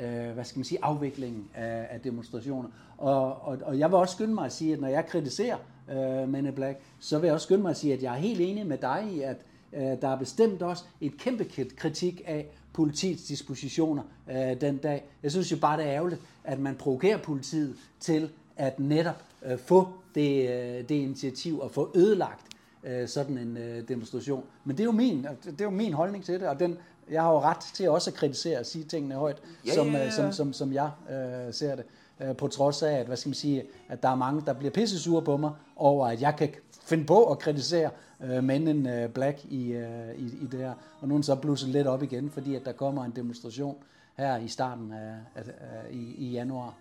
øh, hvad skal man sige, afviklingen af, af demonstrationer. Og, og, og jeg vil også skynde mig at sige, at når jeg kritiserer øh, Men in Black, så vil jeg også skynde mig at sige, at jeg er helt enig med dig i, at øh, der er bestemt også et kæmpe kritik af politiets dispositioner øh, den dag. Jeg synes jo bare, det er ærgerligt, at man provokerer politiet til at netop øh, få det, øh, det initiativ og få ødelagt øh, sådan en øh, demonstration. Men det er, jo min, det er jo min holdning til det, og den, jeg har jo ret til også at kritisere og sige tingene højt, Ja, som, øh, som, som, som jeg øh, ser det. Øh, på trods af, at, hvad skal man sige, at der er mange, der bliver pisse sure på mig over, at jeg kan finde på at kritisere øh, Men in øh, Black i, øh, i, i det her. Og nu er den så blusset lidt op igen, fordi at der kommer en demonstration her i starten af, af, af i, i januar.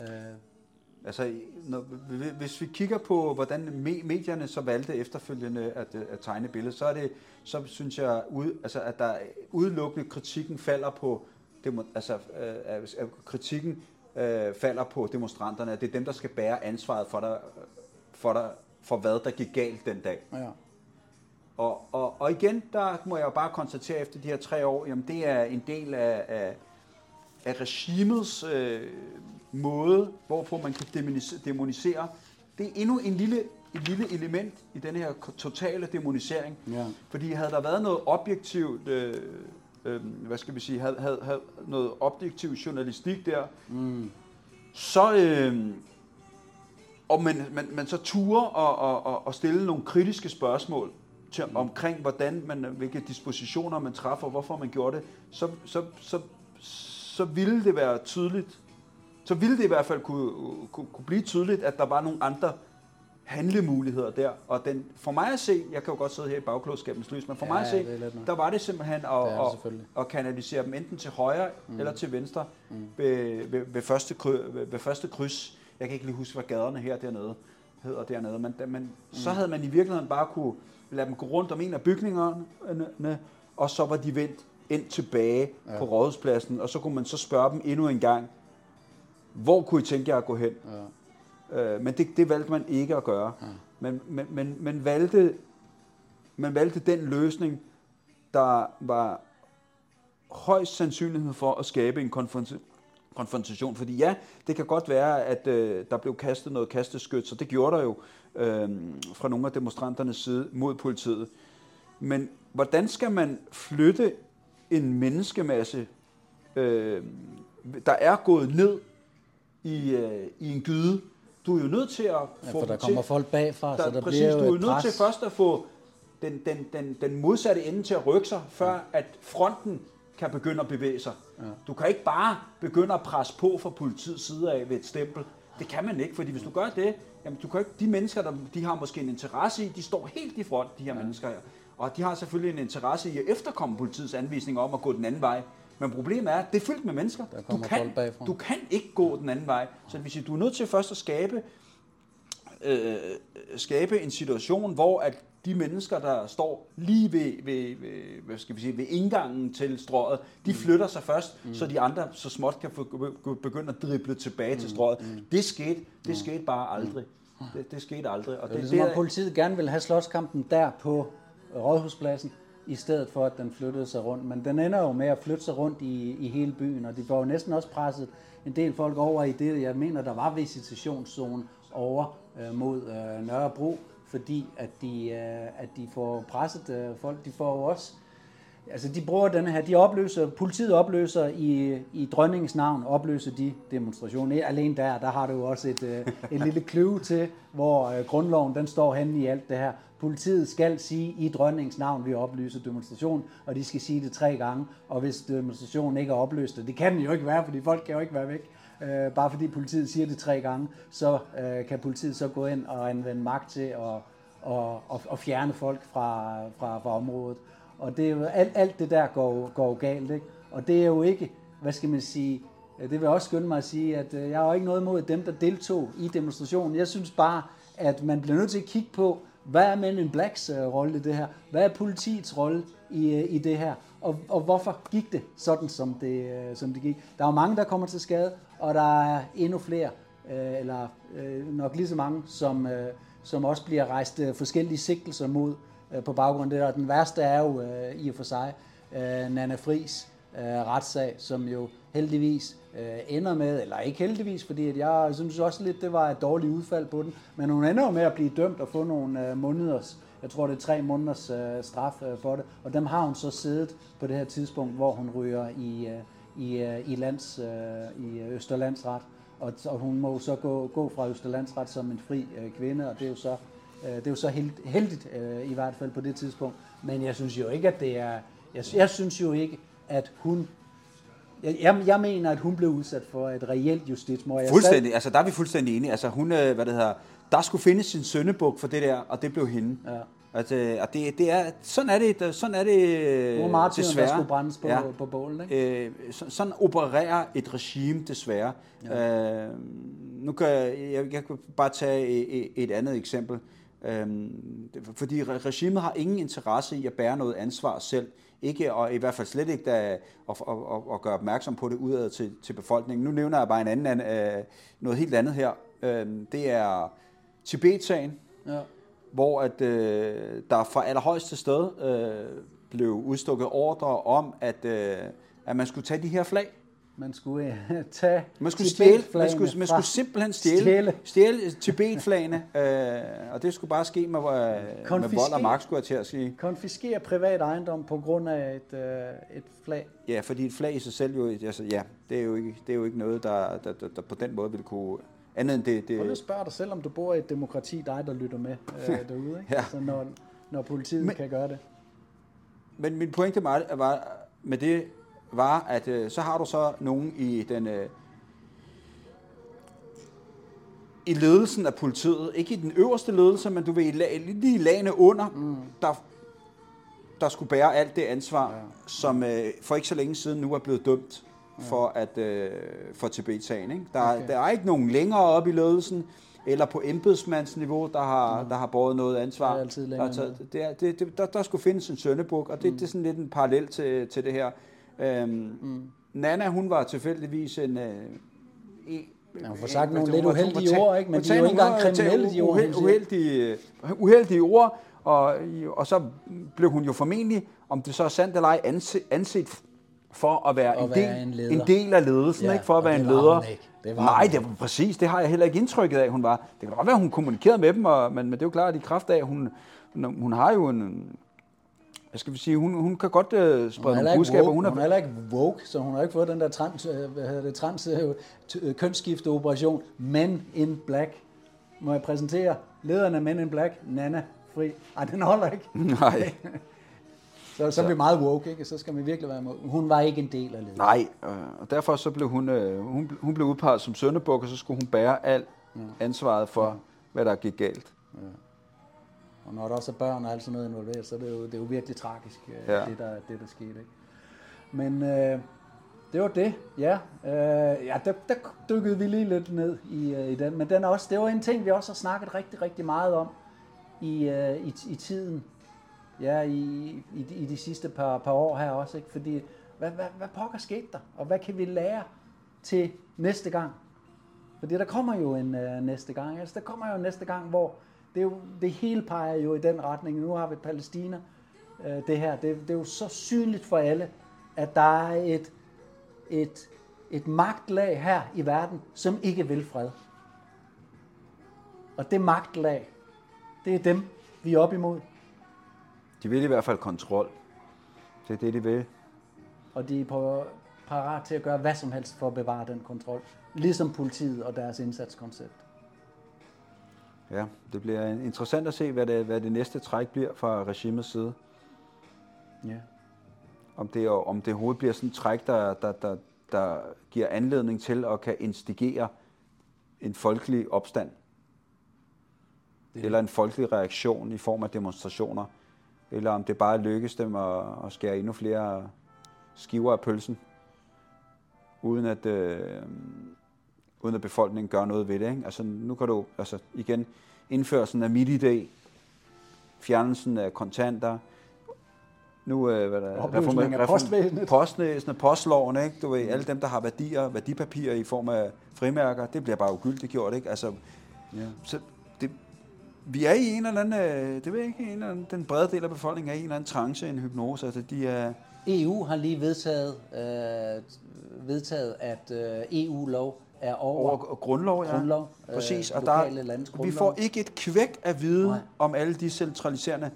Øh, Altså, når, hvis vi kigger på, hvordan me- medierne så valgte efterfølgende at, øh, at tegne billedet, så er det, så synes jeg, ud, altså, at der udelukkende kritikken falder på, demo, altså, øh, at at kritikken øh, falder på demonstranterne. at Det er dem, der skal bære ansvaret for, der, for, der, for hvad der gik galt den dag. ja. Og, og, og igen, der må jeg jo bare konstatere efter de her tre år, jamen det er en del af, af, af regimets øh, måde, hvorpå man kan demonisere. Det er endnu en lille, et lille element i den her totale demonisering. Ja. Fordi havde der været noget objektivt, øh, øh, hvad skal vi sige, havde, havde, havde noget objektiv journalistik der, mm. så... Øh, og man, man, man så ture og, og, og, og stille nogle kritiske spørgsmål til, mm. omkring, hvordan man, hvilke dispositioner man træffer, hvorfor man gjorde det, så, så, så, så ville det være tydeligt, så ville det i hvert fald kunne, kunne, kunne blive tydeligt, at der var nogle andre handlemuligheder der. Og den, for mig at se, jeg kan jo godt sidde her i bagklodskabens lys, men for Ja, mig at se, der var det simpelthen at, Det at, at kanalisere dem enten til højre mm. eller til venstre mm. ved, ved, ved, første kry, ved, ved første kryds. Jeg kan ikke lige huske, hvad gaderne her dernede hedder dernede, men, men mm. så havde man i virkeligheden bare kunne lade dem gå rundt om en af bygningerne, og så var de vendt ind tilbage ja. på rådhuspladsen, og så kunne man så spørge dem endnu en gang, hvor kunne I tænke jer at gå hen? Ja. Øh, men det, det valgte man ikke at gøre. Ja. Men, men, men, men valgte, man valgte den løsning, der var højst sandsynlighed for at skabe en konfrontation konfrontation. Fordi ja, det kan godt være, at øh, der blev kastet noget kasteskyt, så det gjorde der jo øh, fra nogle af demonstranternes side mod politiet. Men hvordan skal man flytte en menneskemasse, øh, der er gået ned i, øh, i en gyde? Du er jo nødt til at Ja, få for der kommer til, folk bagfra, der, så der præcis, bliver jo du er et nødt til først at få den, den, den, den modsatte ende til at rykke sig, før at fronten kan begynde at bevæge sig. Ja. Du kan ikke bare begynde at presse på fra politiets side af ved et stempel. Det kan man ikke, fordi hvis du gør det, jamen du kan ikke, de mennesker, der de har måske en interesse i, de står helt i front, de her ja. mennesker her. Og de har selvfølgelig en interesse i at efterkomme politiets anvisninger om at gå den anden vej. Men problemet er, at det er fyldt med mennesker. Du kan, du kan ikke gå den anden vej. Så det vil sige, du er nødt til først at skabe øh, skabe en situation, hvor at de mennesker, der står lige ved, ved, ved, hvad skal vi sige, ved indgangen til strøget, de flytter sig først, mm. så de andre så småt kan få, begynde at drible tilbage mm. til strøget. Mm. Det skete, det skete bare aldrig. Det, det skete aldrig. Og Det er det, ligesom, det, om politiet gerne vil have slåskampen der på Rådhuspladsen, i stedet for, at den flyttede sig rundt. Men den ender jo med at flytte sig rundt i, i hele byen, og de var jo næsten også presset en del folk over i det, jeg mener, der var visitationszone over øh, mod øh, Nørrebro, fordi at de, øh, at de får presset øh, folk, de får jo også Altså, de bruger den her, de opløser, politiet opløser i, i dronningens navn, opløser de demonstrationer. Alene der, der har du jo også et, øh, et lille kløve til, hvor øh, grundloven, den står henne i alt det her. Politiet skal sige i dronningens navn, vi oplyser demonstration, og de skal sige det tre gange. Og hvis demonstrationen ikke er opløst, og det kan den jo ikke være, fordi folk kan jo ikke være væk, øh, bare fordi politiet siger det tre gange, så øh, kan politiet så gå ind og anvende magt til at, og, og, og fjerne folk fra, fra, fra området. Og det er jo, alt, alt det der går, går galt, ikke? Og det er jo ikke, hvad skal man sige, det vil jeg også skynde mig at sige, at øh, jeg har jo ikke noget imod dem, der deltog i demonstrationen. Jeg synes bare, at man bliver nødt til at kigge på, hvad er Men in Blacks øh, rolle i det her? Hvad er politiets rolle i, øh, i det her? Og, og hvorfor gik det sådan, som det, som det gik? Der er jo mange, der kommer til skade, og der er endnu flere, eller nok lige så mange, som, som også bliver rejst forskellige sigtelser mod øh, på baggrund af det. Og den værste er jo øh, i og for sig øh, Nana Fris øh, retssag, som jo heldigvis øh, ender med, eller ikke heldigvis, fordi at jeg synes også lidt, det var et dårligt udfald på den, men hun ender jo med at blive dømt og få nogle øh, måneders, jeg tror det er tre måneders øh, straf øh, for det, og dem har hun så siddet på det her tidspunkt, hvor hun ryger i, øh, i, øh, i, lands, øh, i Østerlandsret, og, og hun må jo så gå, gå fra Østerlandsret som en fri øh, kvinde, og det er jo så det er jo så held- heldigt, øh, i hvert fald på det tidspunkt. Men jeg synes jo ikke, at det er... Jeg, jeg synes jo ikke, at hun... Jeg, jeg, mener, at hun blev udsat for et reelt justitsmord. Jeg Fuldstændig, altså der er vi fuldstændig enige. Altså hun, øh, hvad det hedder, der skulle findes sin søndebuk for det der, og det blev hende. Ja. Altså, og det, det er, sådan er det, sådan er det var øh, martyren, der desværre. skulle brændes på, Ja. på bålen, ikke? Øh, så, sådan opererer et regime desværre. Ja. Øh, nu kan jeg, jeg, jeg kan bare tage et, et andet eksempel. Øh, det- fordi re- regimet har ingen interesse i at bære noget ansvar selv. Ikke, og i hvert fald slet ikke at, at, at, at gøre opmærksom på det udad til, til befolkningen. Nu nævner jeg bare en anden, øh, noget helt andet her. Øh, det er Tibet-sagen Ja. hvor at, øh, der fra allerhøjeste sted øh, blev udstukket ordre om, at, øh, at man skulle tage de her flag. Man skulle øh, tage Man skulle, stjæle, man skulle, man skulle simpelthen stjæle, Stjæle. stjæle Tibet-flagene, øh, og det skulle bare ske med, øh, med vold og magt, skulle jeg til at sige. konfiskere privat ejendom på grund af et, øh, et flag. Ja, fordi et flag i sig selv, jo, altså, ja, det er jo ikke, det er jo ikke noget, der, der, der, der på den måde ville kunne... Andet end det, Prøv lige at det spørge dig selv, om du bor i et demokrati, dig der lytter med øh, derude. Ikke? Ja. Altså, når, når politiet Men, kan gøre det. Men min pointe var, var med det var, at øh, så har du så nogen i den øh, i ledelsen af politiet, ikke i den øverste ledelse, men du ved, lige i lagene under, mm. der, der skulle bære alt det ansvar, ja. som øh, for ikke så længe siden nu er blevet dømt for, at, øh, for Tibet-sagen. Ikke? Der, okay. Der er ikke nogen længere op i ledelsen, eller på embedsmandsniveau, der har, mm. der har båret noget ansvar. Det er altid der, længere er taget, det er, det, det, der, der skulle findes en søndebuk, og det, mm. det er sådan lidt en parallel til, til det her. Øhm, mm. Nana, hun var tilfældigvis en, øh, en, Ja, hun får sagt nogle Hun lidt uheldige ord, ikke? Men de er jo ikke engang nogle, kriminelle, de ord, uheldige, uheldige ord, og, og så blev hun jo formentlig, om det så er sandt eller ej, anset, anset for at være, At en, være del, en leder. en del af ledelsen, Ja, ikke? for at og være det en var leder. hun ikke. Det var Nej, det var præcis. Det har jeg heller ikke indtrykket af, hun var. Det kan godt være, at hun kommunikerede med dem, og, men, men det er jo klart, at i kraft af, at hun, hun, hun har jo en... Hvad skal vi sige? Hun, hun kan godt er sprede nogle budskaber. woke, Hun hun er er, heller ikke woke, så hun har ikke fået den der trans, øh, hvad hedder det, trans øh, øh, kønsskifteoperation. Men in Black. Må jeg præsentere lederen af Men in Black, Nana Fri. Ej, den holder ikke. nej, Så, så er vi meget woke, ikke? Så skal vi virkelig være woke. Hun var ikke en del af ledelsen. nej. øh, Og derfor så blev hun, øh, hun, hun blev udpeget som søndebuk, og så skulle hun bære alt ansvaret for, hvad der gik galt. Og når der også er børn og alt sådan noget involveret, så er det jo, det er jo virkelig tragisk, øh, Ja. det, der, det der skete. Ikke? Men øh, det var det, ja. Øh, ja der, der dykkede vi lige lidt ned i, øh, i den. Men den er også, det var en ting, vi også har snakket rigtig, rigtig meget om i, øh, i, i tiden. Ja, i, i, i de sidste par, par år her også. Ikke? Fordi, hvad, hvad, hvad pokker skete der? Og hvad kan vi lære til næste gang? Fordi der kommer jo en øh, næste gang. Altså, der kommer jo en næste gang, hvor det, er jo, det hele peger jo i den retning. Nu har vi Palæstina. Øh, det her, det, det er jo så synligt for alle, at der er et, et, et magtlag her i verden, som ikke vil fred. Og det magtlag, det er dem, vi er op imod. De vil i hvert fald kontrol. Det er det, de vil. Og de er på, parat til at gøre hvad som helst for at bevare den kontrol. Ligesom politiet og deres indsatskoncept. Ja, det bliver interessant at se, hvad det, hvad det næste træk bliver fra regimets side. Ja. Om det, om det overhovedet bliver sådan et træk, der, der, der, der giver anledning til at kan instigere en folkelig opstand. Det- Eller en folkelig reaktion i form af demonstrationer. Eller om det bare lykkes dem at, at skære endnu flere skiver af pølsen. Uden at, øh, uden at befolkningen gør noget ved det. Ikke? Altså, nu kan du altså, igen indførelsen af MitID, fjernelsen af kontanter, nu øh, hvad der, Opløsning af postvæsenet. postvæsenet, postloven, ikke? Du ved, alle dem, der har værdier, værdipapirer i form af frimærker, det bliver bare ugyldigt gjort, ikke? Altså, ja. så det, vi er i en eller anden, øh, det ved jeg ikke, en eller anden, den brede del af befolkningen er i en eller anden trance, en hypnose, altså de er, EU har lige vedtaget, øh, vedtaget at øh, EU-lov er over, over grundlov, ja. grundlov, Præcis, øh, og der, lokale landes vi får ikke et kvæk af viden Nej. om alle de centraliserende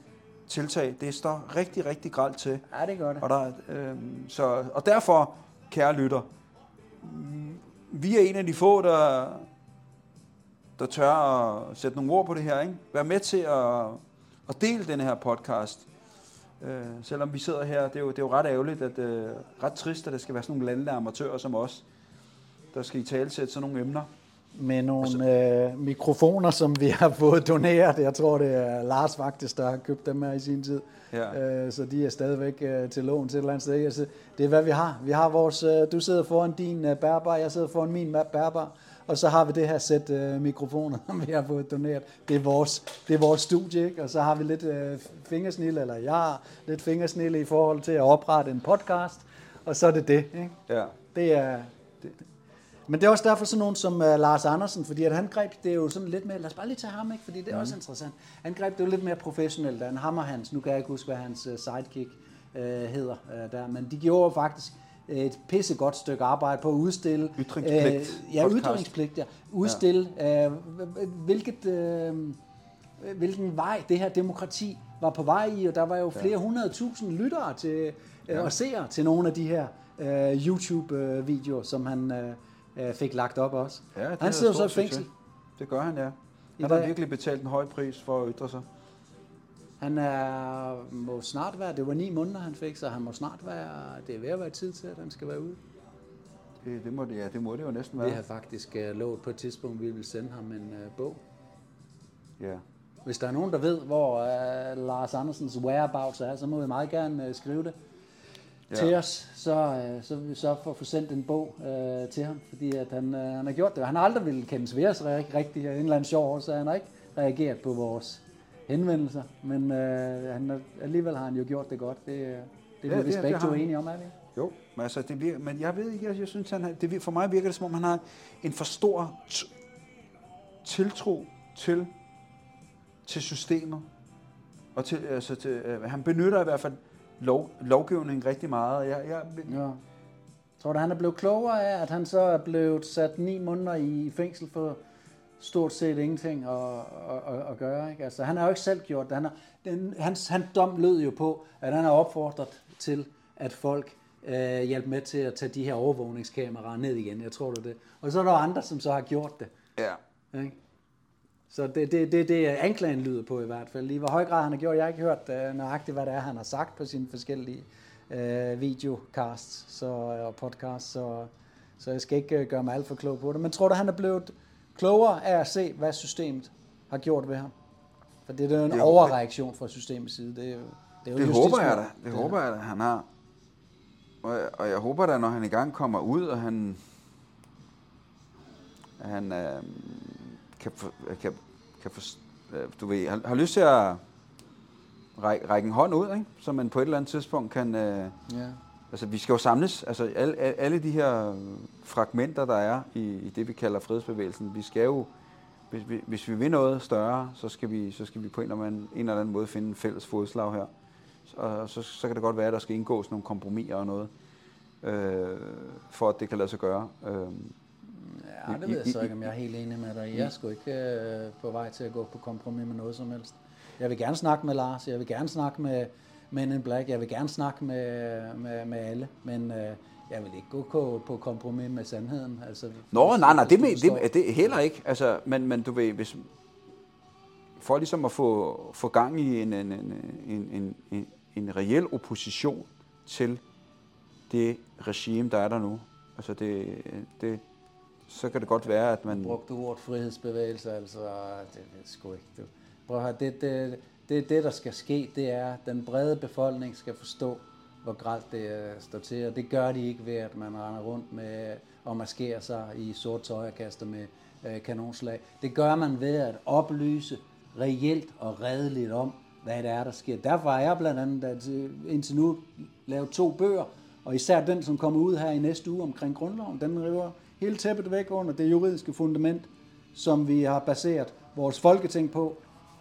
tiltag. Det står rigtig, rigtig gralt til. Ja, det gør det. Og, der, øh, så, og derfor, kære lytter, vi er en af de få, der, der tør at sætte nogle ord på det her. Ikke? Vær med til at, at dele den her podcast. Øh, selvom vi sidder her, det er jo, det er jo ret ærgerligt, at øh, ret trist, at det skal være sådan nogle landlige amatører som os, der skal i tale sætte sådan nogle emner. Med nogle øh, mikrofoner, som vi har fået doneret. Jeg tror, det er Lars faktisk, der har købt dem her i sin tid. Ja. Øh, så de er stadigvæk øh, til lån til et eller andet sted. Altså, det er, hvad vi har. Vi har vores, øh, du sidder foran din øh, bærbar, jeg sidder foran min bærbar. Og så har vi det her sæt øh, mikrofoner, som vi har fået doneret. Det er vores, det er vores studie, ikke? Og så har vi lidt øh, fingersnille, eller jeg har lidt fingersnille i forhold til at oprette en podcast. Og så er det det, ikke? Ja. Det er, det, men det er også derfor sådan nogen som uh, Lars Andersen, fordi at han greb det er jo sådan lidt mere, lad os bare lige tage ham, ikke? fordi det er mm. også interessant. Han greb det jo lidt mere professionelt, da han hammer hans, nu kan jeg ikke huske, hvad hans uh, sidekick uh, hedder uh, der, men de gjorde jo faktisk et pissegodt stykke arbejde på at udstille... Ytringspligt. Øh, ja, Podcast. ytringspligt, ja. Udstille, ja. Øh, hvilket, øh, hvilken vej det her demokrati var på vej i, og der var jo flere hundrede tusind lyttere til, øh, ja. og seere til nogle af de her øh, YouTube-videoer, som han øh, øh, fik lagt op også. Ja, det han sidder så i fængsel. succes. Det gør han, ja. Han har virkelig betalt en høj pris for at ytre sig. Han er, må snart være, det var ni måneder, han fik, så han må snart være, det er ved at være tid til, at han skal være ude. Det, det, må, det, ja, det må det jo næsten Vi være. har faktisk uh, lovet på et tidspunkt, vi vil sende ham en uh, bog. Ja. Hvis der er nogen, der ved, hvor uh, Lars Andersens whereabouts er, så må vi meget gerne uh, skrive det ja. til os, så, uh, så vil vi sørge for at få sendt en bog uh, til ham, fordi at han, uh, han har gjort det. Han har aldrig ville kendes ved os ri- rigtigt en eller anden sjov så han har ikke reageret på vores henvendelser, men uh, han, alligevel har han jo gjort det godt. Det, uh, det er Ja, vi begge enige om, er vi? Jo, Men, altså, det virker, men jeg ved ikke, jeg, jeg synes, han, har- det, for mig virker det, som om han har en for stor tiltro til, til systemet. Og til, altså, til, øh, han benytter i hvert fald lov, lovgivningen rigtig meget. Jeg, jeg, Ja. Tror du, han er blevet klogere af, at han så er blevet sat ni måneder i fængsel for stort set ingenting at, at, at, at gøre? Ikke? Altså, han har jo ikke selv gjort det. Han har, den, hans, hans dom lød jo på, at han har opfordret til, at folk øh, hjælper med til at tage de her overvågningskameraer ned igen. Jeg tror det er det. Og så er der andre, som så har gjort det. ja. Ikke? Så det det, det, det anklagen lyder på i hvert fald. I hvor høj grad han har gjort, jeg har ikke hørt uh, nøjagtigt, hvad det er, han har sagt på sine forskellige uh, videocasts så, og podcasts, så, så jeg skal ikke uh, gøre mig alt for klog på det. Men tror du, han er blevet klogere af at se, hvad systemet har gjort ved ham? For det er jo en Jo, overreaktion fra systemets side. Det, er jo, det, er jo Det håber jeg da. justitsmord. Det håber jeg da, han har. Og jeg, og jeg håber da, når han engang kommer ud, og han, han øh, kan, for, kan, kan for, du ved, har, har lyst til at række, række en hånd ud, ikke? så man på et eller andet tidspunkt kan... Øh, Ja. Altså, vi skal jo samles. Altså, alle, alle de her fragmenter, der er i, i det, vi kalder fredsbevægelsen, vi skal jo, hvis vi, hvis vi vil noget større, så skal vi, så skal vi på en eller, anden, en eller anden måde finde en fælles fodslag her. Og så, så kan det godt være, at der skal indgås nogle kompromiser og noget, øh, for at det kan lade sig gøre. Øh, Ja, det ved jeg så ikke, om jeg er helt enig med dig. Jeg er sgu ikke øh, på vej til at gå på kompromis med noget som helst. Jeg vil gerne snakke med Lars, jeg vil gerne snakke med Men in Black, jeg vil gerne snakke med, med, med alle, men øh, jeg vil ikke gå på, på kompromis med sandheden. Altså, Nå, nej, nej, det, med, det, det er heller ikke. Altså, men, men du ved, hvis, for ligesom at få, få gang i en, en, en, en, en, en, en reel opposition til det regime, der er der nu. Altså det, det, så kan det godt være, at man... brugte du ordet frihedsbevægelse, altså, det ved jeg sgu ikke. Du. Prøv at høre, det, det, det, det, der skal ske, det er, at den brede befolkning skal forstå, hvor gralt det øh, står til, og det gør de ikke ved, at man render rundt med og maskerer sig i sort tøj og kaster med øh, kanonslag. Det gør man ved at oplyse reelt og redeligt om, hvad det er, der sker. Derfor har jeg blandt andet at, øh, indtil nu lavet to bøger, og især den, som kommer ud her i næste uge omkring grundloven, den river hele tæppet væk under det juridiske fundament, som vi har baseret vores folketing på,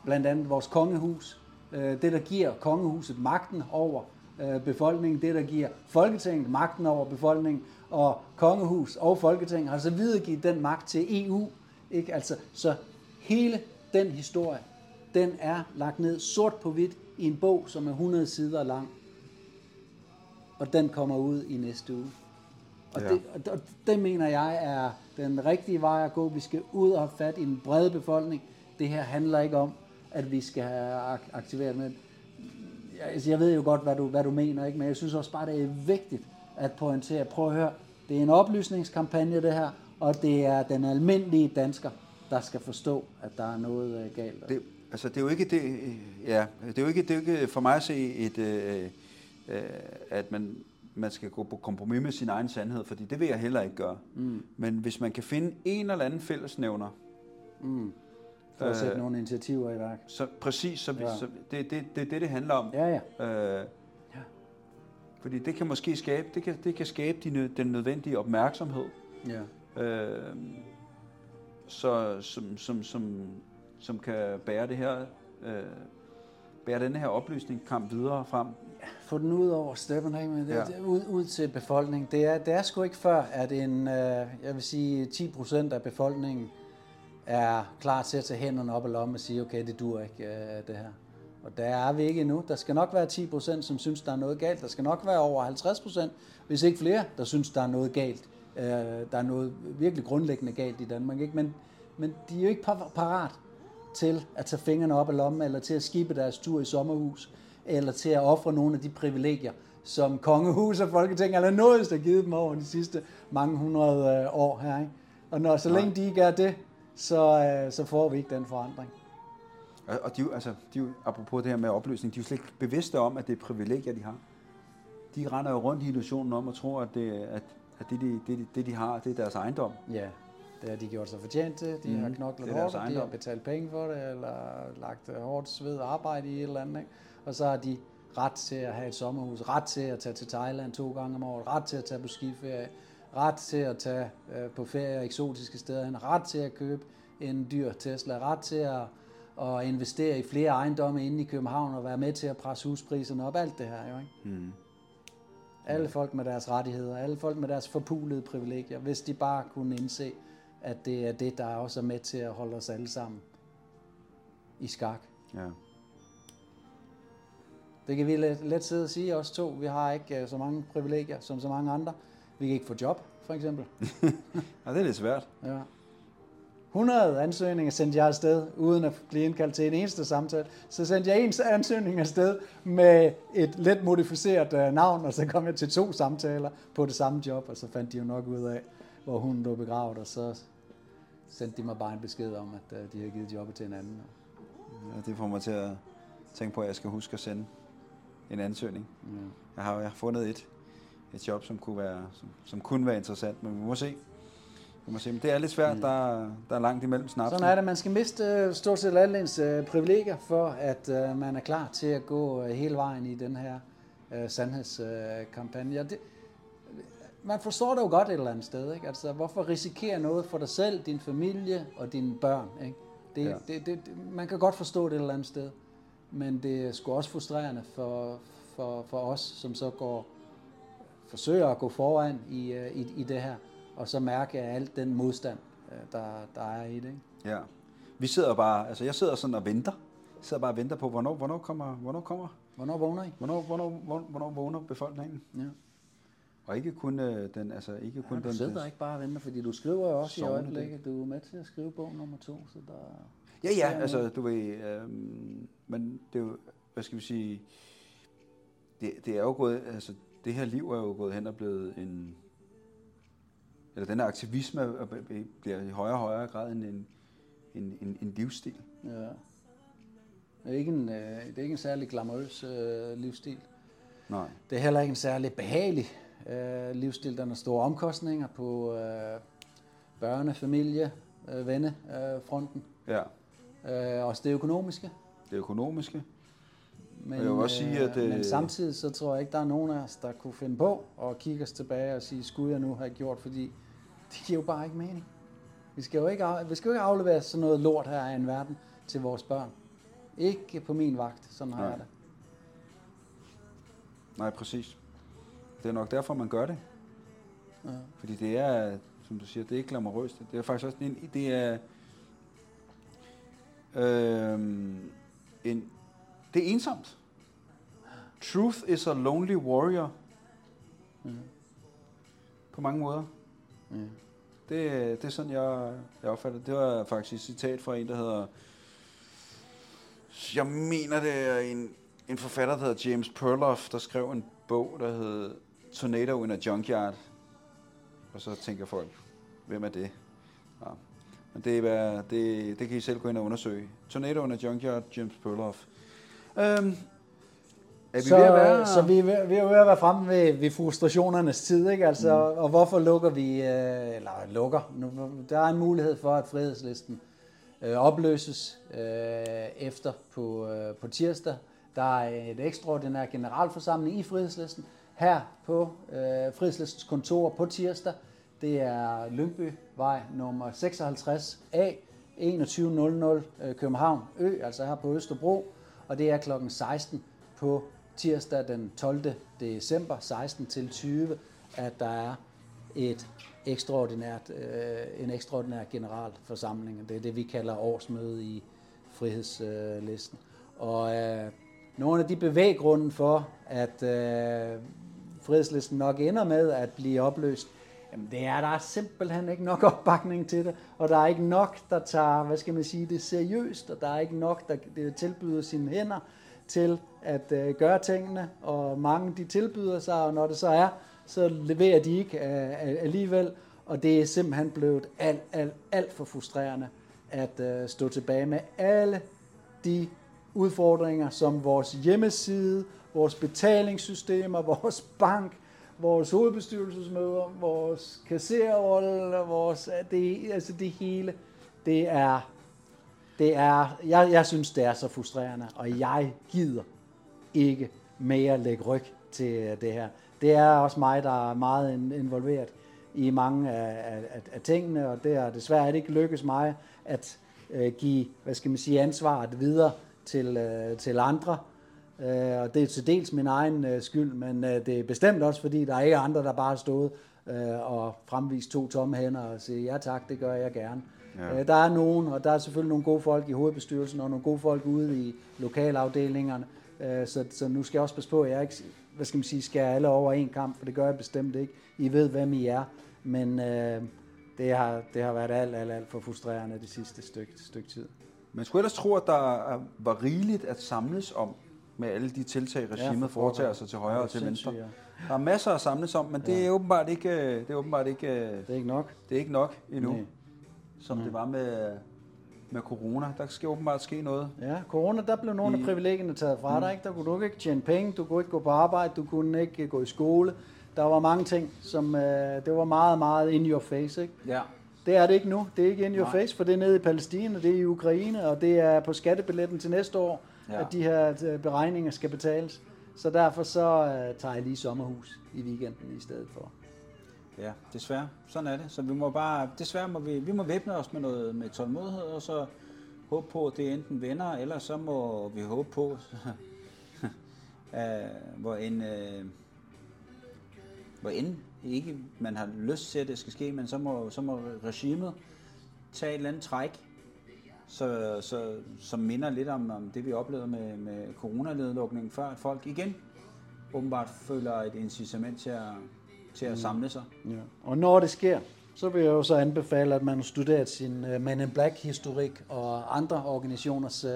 blandt andet vores kongehus. Øh, det, der giver kongehuset magten over øh, befolkningen, det, der giver Folketinget magten over befolkningen, og kongehus og Folketing har så videregivet den magt til EU. Ikke? Altså, så hele den historie, den er lagt ned sort på hvidt i en bog, som er 100 sider lang. Og den kommer ud i næste uge. Og, Ja. det, og, og det mener jeg er den rigtige vej at gå. Vi skal ud og have fat i den brede befolkning. Det her handler ikke om, at vi skal have ak- aktiveret med. Jeg, altså, jeg ved jo godt, hvad du, hvad du mener, ikke? men jeg synes også bare, det er vigtigt at pointere. Prøv at høre, det er en oplysningskampagne det her, og det er den almindelige dansker, der skal forstå, at der er noget øh, galt. Det, altså, det er jo ikke det, ja, det er jo ikke, det er jo ikke for mig at se et, øh, øh, at man, man skal gå på kompromis med sin egen sandhed, fordi det vil jeg heller ikke gøre. Mm. Men hvis man kan finde en eller anden fællesnævner, for at sætte øh, nogle initiativer i værk. så præcis, så, ja. Ja. så det, det, det er det, det handler om. Ja, ja. Øh, fordi det kan måske skabe, det kan, det kan skabe de, den nødvendige opmærksomhed, ja. øh, så, som, som, som, som kan bære det her, øh, bære denne her oplysningskamp videre frem. Få den ud over steppen, ikke? Men det, Ja. det, ud, ud til befolkningen. Det er, det er sgu ikke før, at en, øh, jeg vil sige, 10 procent af befolkningen er klar til at tage hænderne op og lommen og sige, okay, det dur ikke, øh, det her. Og der er vi ikke endnu. Der skal nok være 10 procent, som synes, der er noget galt. Der skal nok være over 50 procent, hvis ikke flere, der synes, der er noget galt. Øh, der er noget virkelig grundlæggende galt i Danmark. Ikke? Men, men de er jo ikke par- parat til at tage fingrene op af lommen, eller til at skibe deres tur i sommerhus, eller til at ofre nogle af de privilegier, som kongehus og folketing eller noget, der givet dem over de sidste mange hundrede øh, år her. Ikke? Og når så længe de er det, så, øh, så får vi ikke den forandring. Og og de, altså, de, apropos det her med oplysning, de er jo slet ikke bevidste om, at det er privilegier, de har. De render jo rundt i illusionen om at tro, at det, at, at det, de, det, de, det, de har, det er deres ejendom. Ja, det har de gjort sig fortjent til. De Mhm. har knoklet er deres hårdt, og de har betalt penge for det, eller lagt hårdt sved og arbejde i et eller andet. Ikke? Og så har de ret til at have et sommerhus, ret til at tage til Thailand to gange om året, ret til at tage på skiferie, ret til at tage øh, på ferie eksotiske steder hen, ret til at købe en dyr Tesla, ret til at, at investere i flere ejendomme inde i København og være med til at presse huspriserne op, alt det her jo, ikke? Mm. Alle folk med deres rettigheder, alle folk med deres forpulede privilegier, hvis de bare kunne indse, at det er det, der også er med til at holde os alle sammen i skak. Ja. Det kan vi let, let sidde og sige, os to. Vi har ikke uh, så mange privilegier som så mange andre. Vi kan ikke få job, for eksempel. ja, det er lidt svært. Ja. 100 ansøgninger sendte jeg afsted, uden at blive indkaldt til en eneste samtale. Så sendte jeg en ansøgning afsted med et let modificeret uh, navn, og så kom jeg til to samtaler på det samme job, og så fandt de jo nok ud af, hvor hun lå begravet, og så sendte de mig bare en besked om, at uh, de havde givet jobbet til en anden. Ja, det får mig til at tænke på, at jeg skal huske at sende en ansøgning. Ja. Jeg har, jeg har fundet et, et job, som kunne, være, som, som kunne være interessant, men vi må se. Vi må se. Men det er lidt svært, mm. der, der er langt imellem snapsen. Sådan er det. Man skal miste øh, stort set alle ens øh, privilegier, for at uh, man er klar til at gå uh, hele vejen i den her uh, sandhedskampagne. Uh, det, man forstår det jo godt et eller andet sted. Ikke? Altså, hvorfor risikere noget for dig selv, din familie og dine børn? Ikke? Det, ja. det, det, det, man kan godt forstå det et eller andet sted, men det er sgu også frustrerende for, for, for os, som så går forsøger at gå foran i, i, i det her, og så mærke alt den modstand, der, der er i det. Ikke? Ja. Vi sidder bare, altså jeg sidder sådan og venter. Jeg sidder bare og venter på, hvornår, hvornår kommer, hvornår kommer, Hvornår vågner I? hvornår, hvornår, hvornår, hvornår vågner befolkningen? Ja. Og ikke kun øh, den, altså ikke kun Ja, du den. sidder ikke bare og venter, fordi du skriver jo også i øjeblikket. Du er med til at skrive bog nummer to, så der... Ja, ja, altså du ved, øh, men det er jo, hvad skal vi sige, det, det er jo gået, altså det her liv er jo gået hen og blevet en, eller den her aktivisme er- er- bliver i højere og højere grad en, en, en, en, livsstil. Ja. Det er ikke en, øh, det er ikke en særlig glamourøs øh, livsstil. Nej. Det er heller ikke en særlig behagelig øh, livsstil. Der er store omkostninger på øh, børne, familie, øh, vennefronten. Øh, fronten. Ja, øh, også det økonomiske. det økonomiske. Men, jeg vil også sige, at, øh, øh, men samtidig så tror jeg ikke, der er nogen af os, der kunne finde på at kigge os tilbage og sige, skulle jeg nu have gjort, fordi det giver jo bare ikke mening. Vi skal jo ikke, af, vi skal jo ikke aflevere sådan noget lort her af en verden til vores børn. Ikke på min vagt, sådan har Nej. jeg det. Nej, præcis. Det er nok derfor, man gør det. Ja. Fordi det er, som du siger, det er ikke glamourøst. Det er faktisk også en, det er, øhm, en, det er ensomt. Truth is a lonely warrior. Mhm. På mange måder. Ja. Det, det er sådan, jeg, jeg opfatter det. Det var faktisk et citat fra en, der hedder... Jeg mener, det er en, en forfatter, der hedder James Perloff, der skrev en bog, der hed Tornado in a Junkyard. Og så tænker folk, hvem er det? Men det, er, det, det kan I selv gå ind og undersøge. Tornado in a Junkyard, James Perloff. Øhm, er vi så, ved at være... så vi, er ved, vi er ved at være fremme ved, ved frustrationernes tid, ikke? Altså, mm. og hvorfor lukker vi, øh, eller lukker, nu, der er en mulighed for, at frihedslisten øh, opløses øh, efter på, øh, på tirsdag. Der er et ekstraordinær generalforsamling i frihedslisten her på øh, frihedslistens kontor på tirsdag. Det er Lyngbyvej nummer 56A 2100 øh, København Ø, altså her på Østerbro, og det er klokken 16 på tirsdag den 12. december 16 til 20, at der er et ekstraordinært, øh, en ekstraordinær generalforsamling. Det er det, vi kalder årsmøde i frihedslisten. Og øh, nogle af de bevæggrunde for, at øh, frihedslisten nok ender med at blive opløst, jamen det er, der er simpelthen ikke nok opbakning til det, og der er ikke nok, der tager, hvad skal man sige, det seriøst, og der er ikke nok, der tilbyder sine hænder til at øh, gøre tingene, og mange de tilbyder sig, og når det så er, så leverer de ikke øh, alligevel, og det er simpelthen blevet alt, alt, alt for frustrerende at øh, stå tilbage med alle de udfordringer, som vores hjemmeside, vores betalingssystemer, vores bank, vores hovedbestyrelsesmøder, vores kassererrolle, vores, det, altså det hele, det er, det er, jeg, jeg synes, det er så frustrerende, og jeg gider ikke mere lægge ryg til øh, det her. Det er også mig, der er meget involveret i mange af, af, af tingene, og det er desværre ikke lykkes mig at øh, give, hvad skal man sige, ansvaret videre til, øh, til andre. Øh, og det er til dels min egen øh, skyld, men øh, det er bestemt også, fordi der er ikke andre, der bare har stået og fremvist to tomme hænder og sige, ja tak, det gør jeg gerne. Ja. Der er nogen, og der er selvfølgelig nogle gode folk i hovedbestyrelsen, og nogle gode folk ude i lokalafdelingerne, så, så nu skal jeg også passe på, at jeg ikke hvad skal man sige, skærer alle over en kamp, for det gør jeg bestemt ikke. I ved, hvem I er, men øh, det, har, det har været alt, alt, alt for frustrerende det sidste stykke, stykke tid. Man skulle ellers tro, at der er- var rigeligt at samles om med alle de tiltag, regimet for foretager sig til højre Ja, og til venstre. Der er masser at samles om, men det er åbenbart ikke, øh, det er åbenbart ikke, øh, Det er ikke nok. det er ikke nok endnu, Nej. som det var med, med corona. Der skal åbenbart ske noget. Ja, corona, der blev nogle af privilegierne taget fra dig. Ikke? Der kunne du ikke tjene penge, du kunne ikke gå på arbejde, du kunne ikke gå i skole. Der var mange ting, som øh, det var meget, meget in your face. Ikke? Ja. Det er det ikke nu. Det er ikke in your Nej. face, for det er nede i Palæstina, det er i Ukraine, og det er på skattebilletten til næste år, Ja. at de her øh, beregninger skal betales. Så derfor så øh, tager jeg lige sommerhus i weekenden i stedet for. Ja, desværre. Sådan er det. Så vi må bare, desværre må vi, vi må væbne os med noget med tålmodighed, og så håbe på, at det enten vender, eller så må vi håbe på, at hvor en, øh, hvor end ikke man har lyst til, at det skal ske, men så må, så må regimet tage et eller andet træk, så, så, som minder lidt om, om det, vi oplevede med, med coronanedlukningen før, at folk igen åbenbart føler et incitament til at, til at samle sig. Ja. Og når det sker, så vil jeg jo så anbefale, at man har studeret sin uh, Man in Black-historik og andre organisationers uh,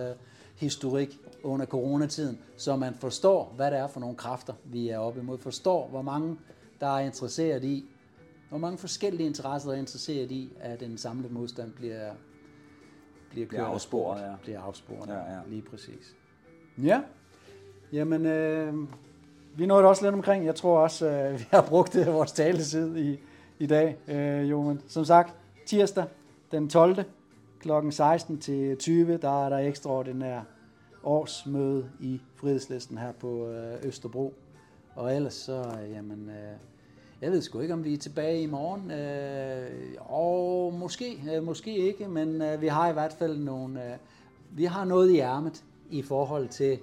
historik under coronatiden, så man forstår, hvad det er for nogle kræfter, vi er oppe imod. Forstår, hvor mange, der er interesseret i, hvor mange forskellige interesser, der er interesseret i, at en samlet modstand bliver, bliver, kørt af afsporet, sporet. ja. Bliver afsporet, Ja, ja. lige præcis. Ja, jamen, øh, vi nåede også lidt omkring. Jeg tror også, øh, vi har brugt øh, vores taletid i, i dag, øh, jo. Men som sagt, tirsdag den 12. kl. 16 til 20, der er der ekstraordinær årsmøde i Frihedslisten her på øh, Østerbro. Og ellers så, øh, jamen, øh, jeg ved sgu ikke, om vi er tilbage i morgen. Øh, og måske, øh, måske ikke, men øh, vi har i hvert fald nogle, øh, vi har noget i ærmet i forhold til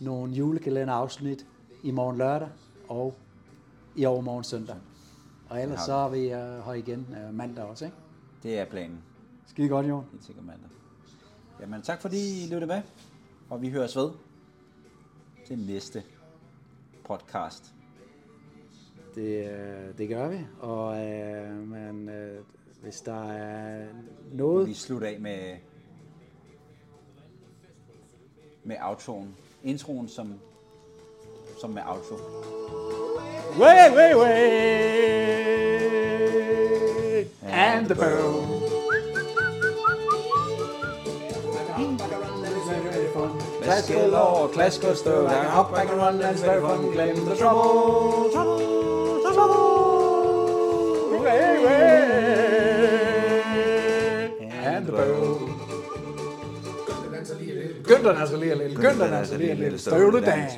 nogle julekalenderafsnit i morgen lørdag og i overmorgen søndag. Og ellers så er vi øh, her igen øh, mandag også, ikke? Det er planen. Skide godt, Jon. Helt sikkert mandag. Jamen tak fordi I lyttede med, og vi høres ved til næste podcast. Det, øh, det gør vi. Og øh, men, øh, hvis der er noget... Vi slutter af med med outroen. Introen som som med outro. Way, way, way! And the bow. Classical or classical stone. Hop, I can run, and it's very fun. Claim the trouble, trouble, trouble. Way, way. And the bow. Günther så lige lidt. lille. danser lige lidt. Støvledans.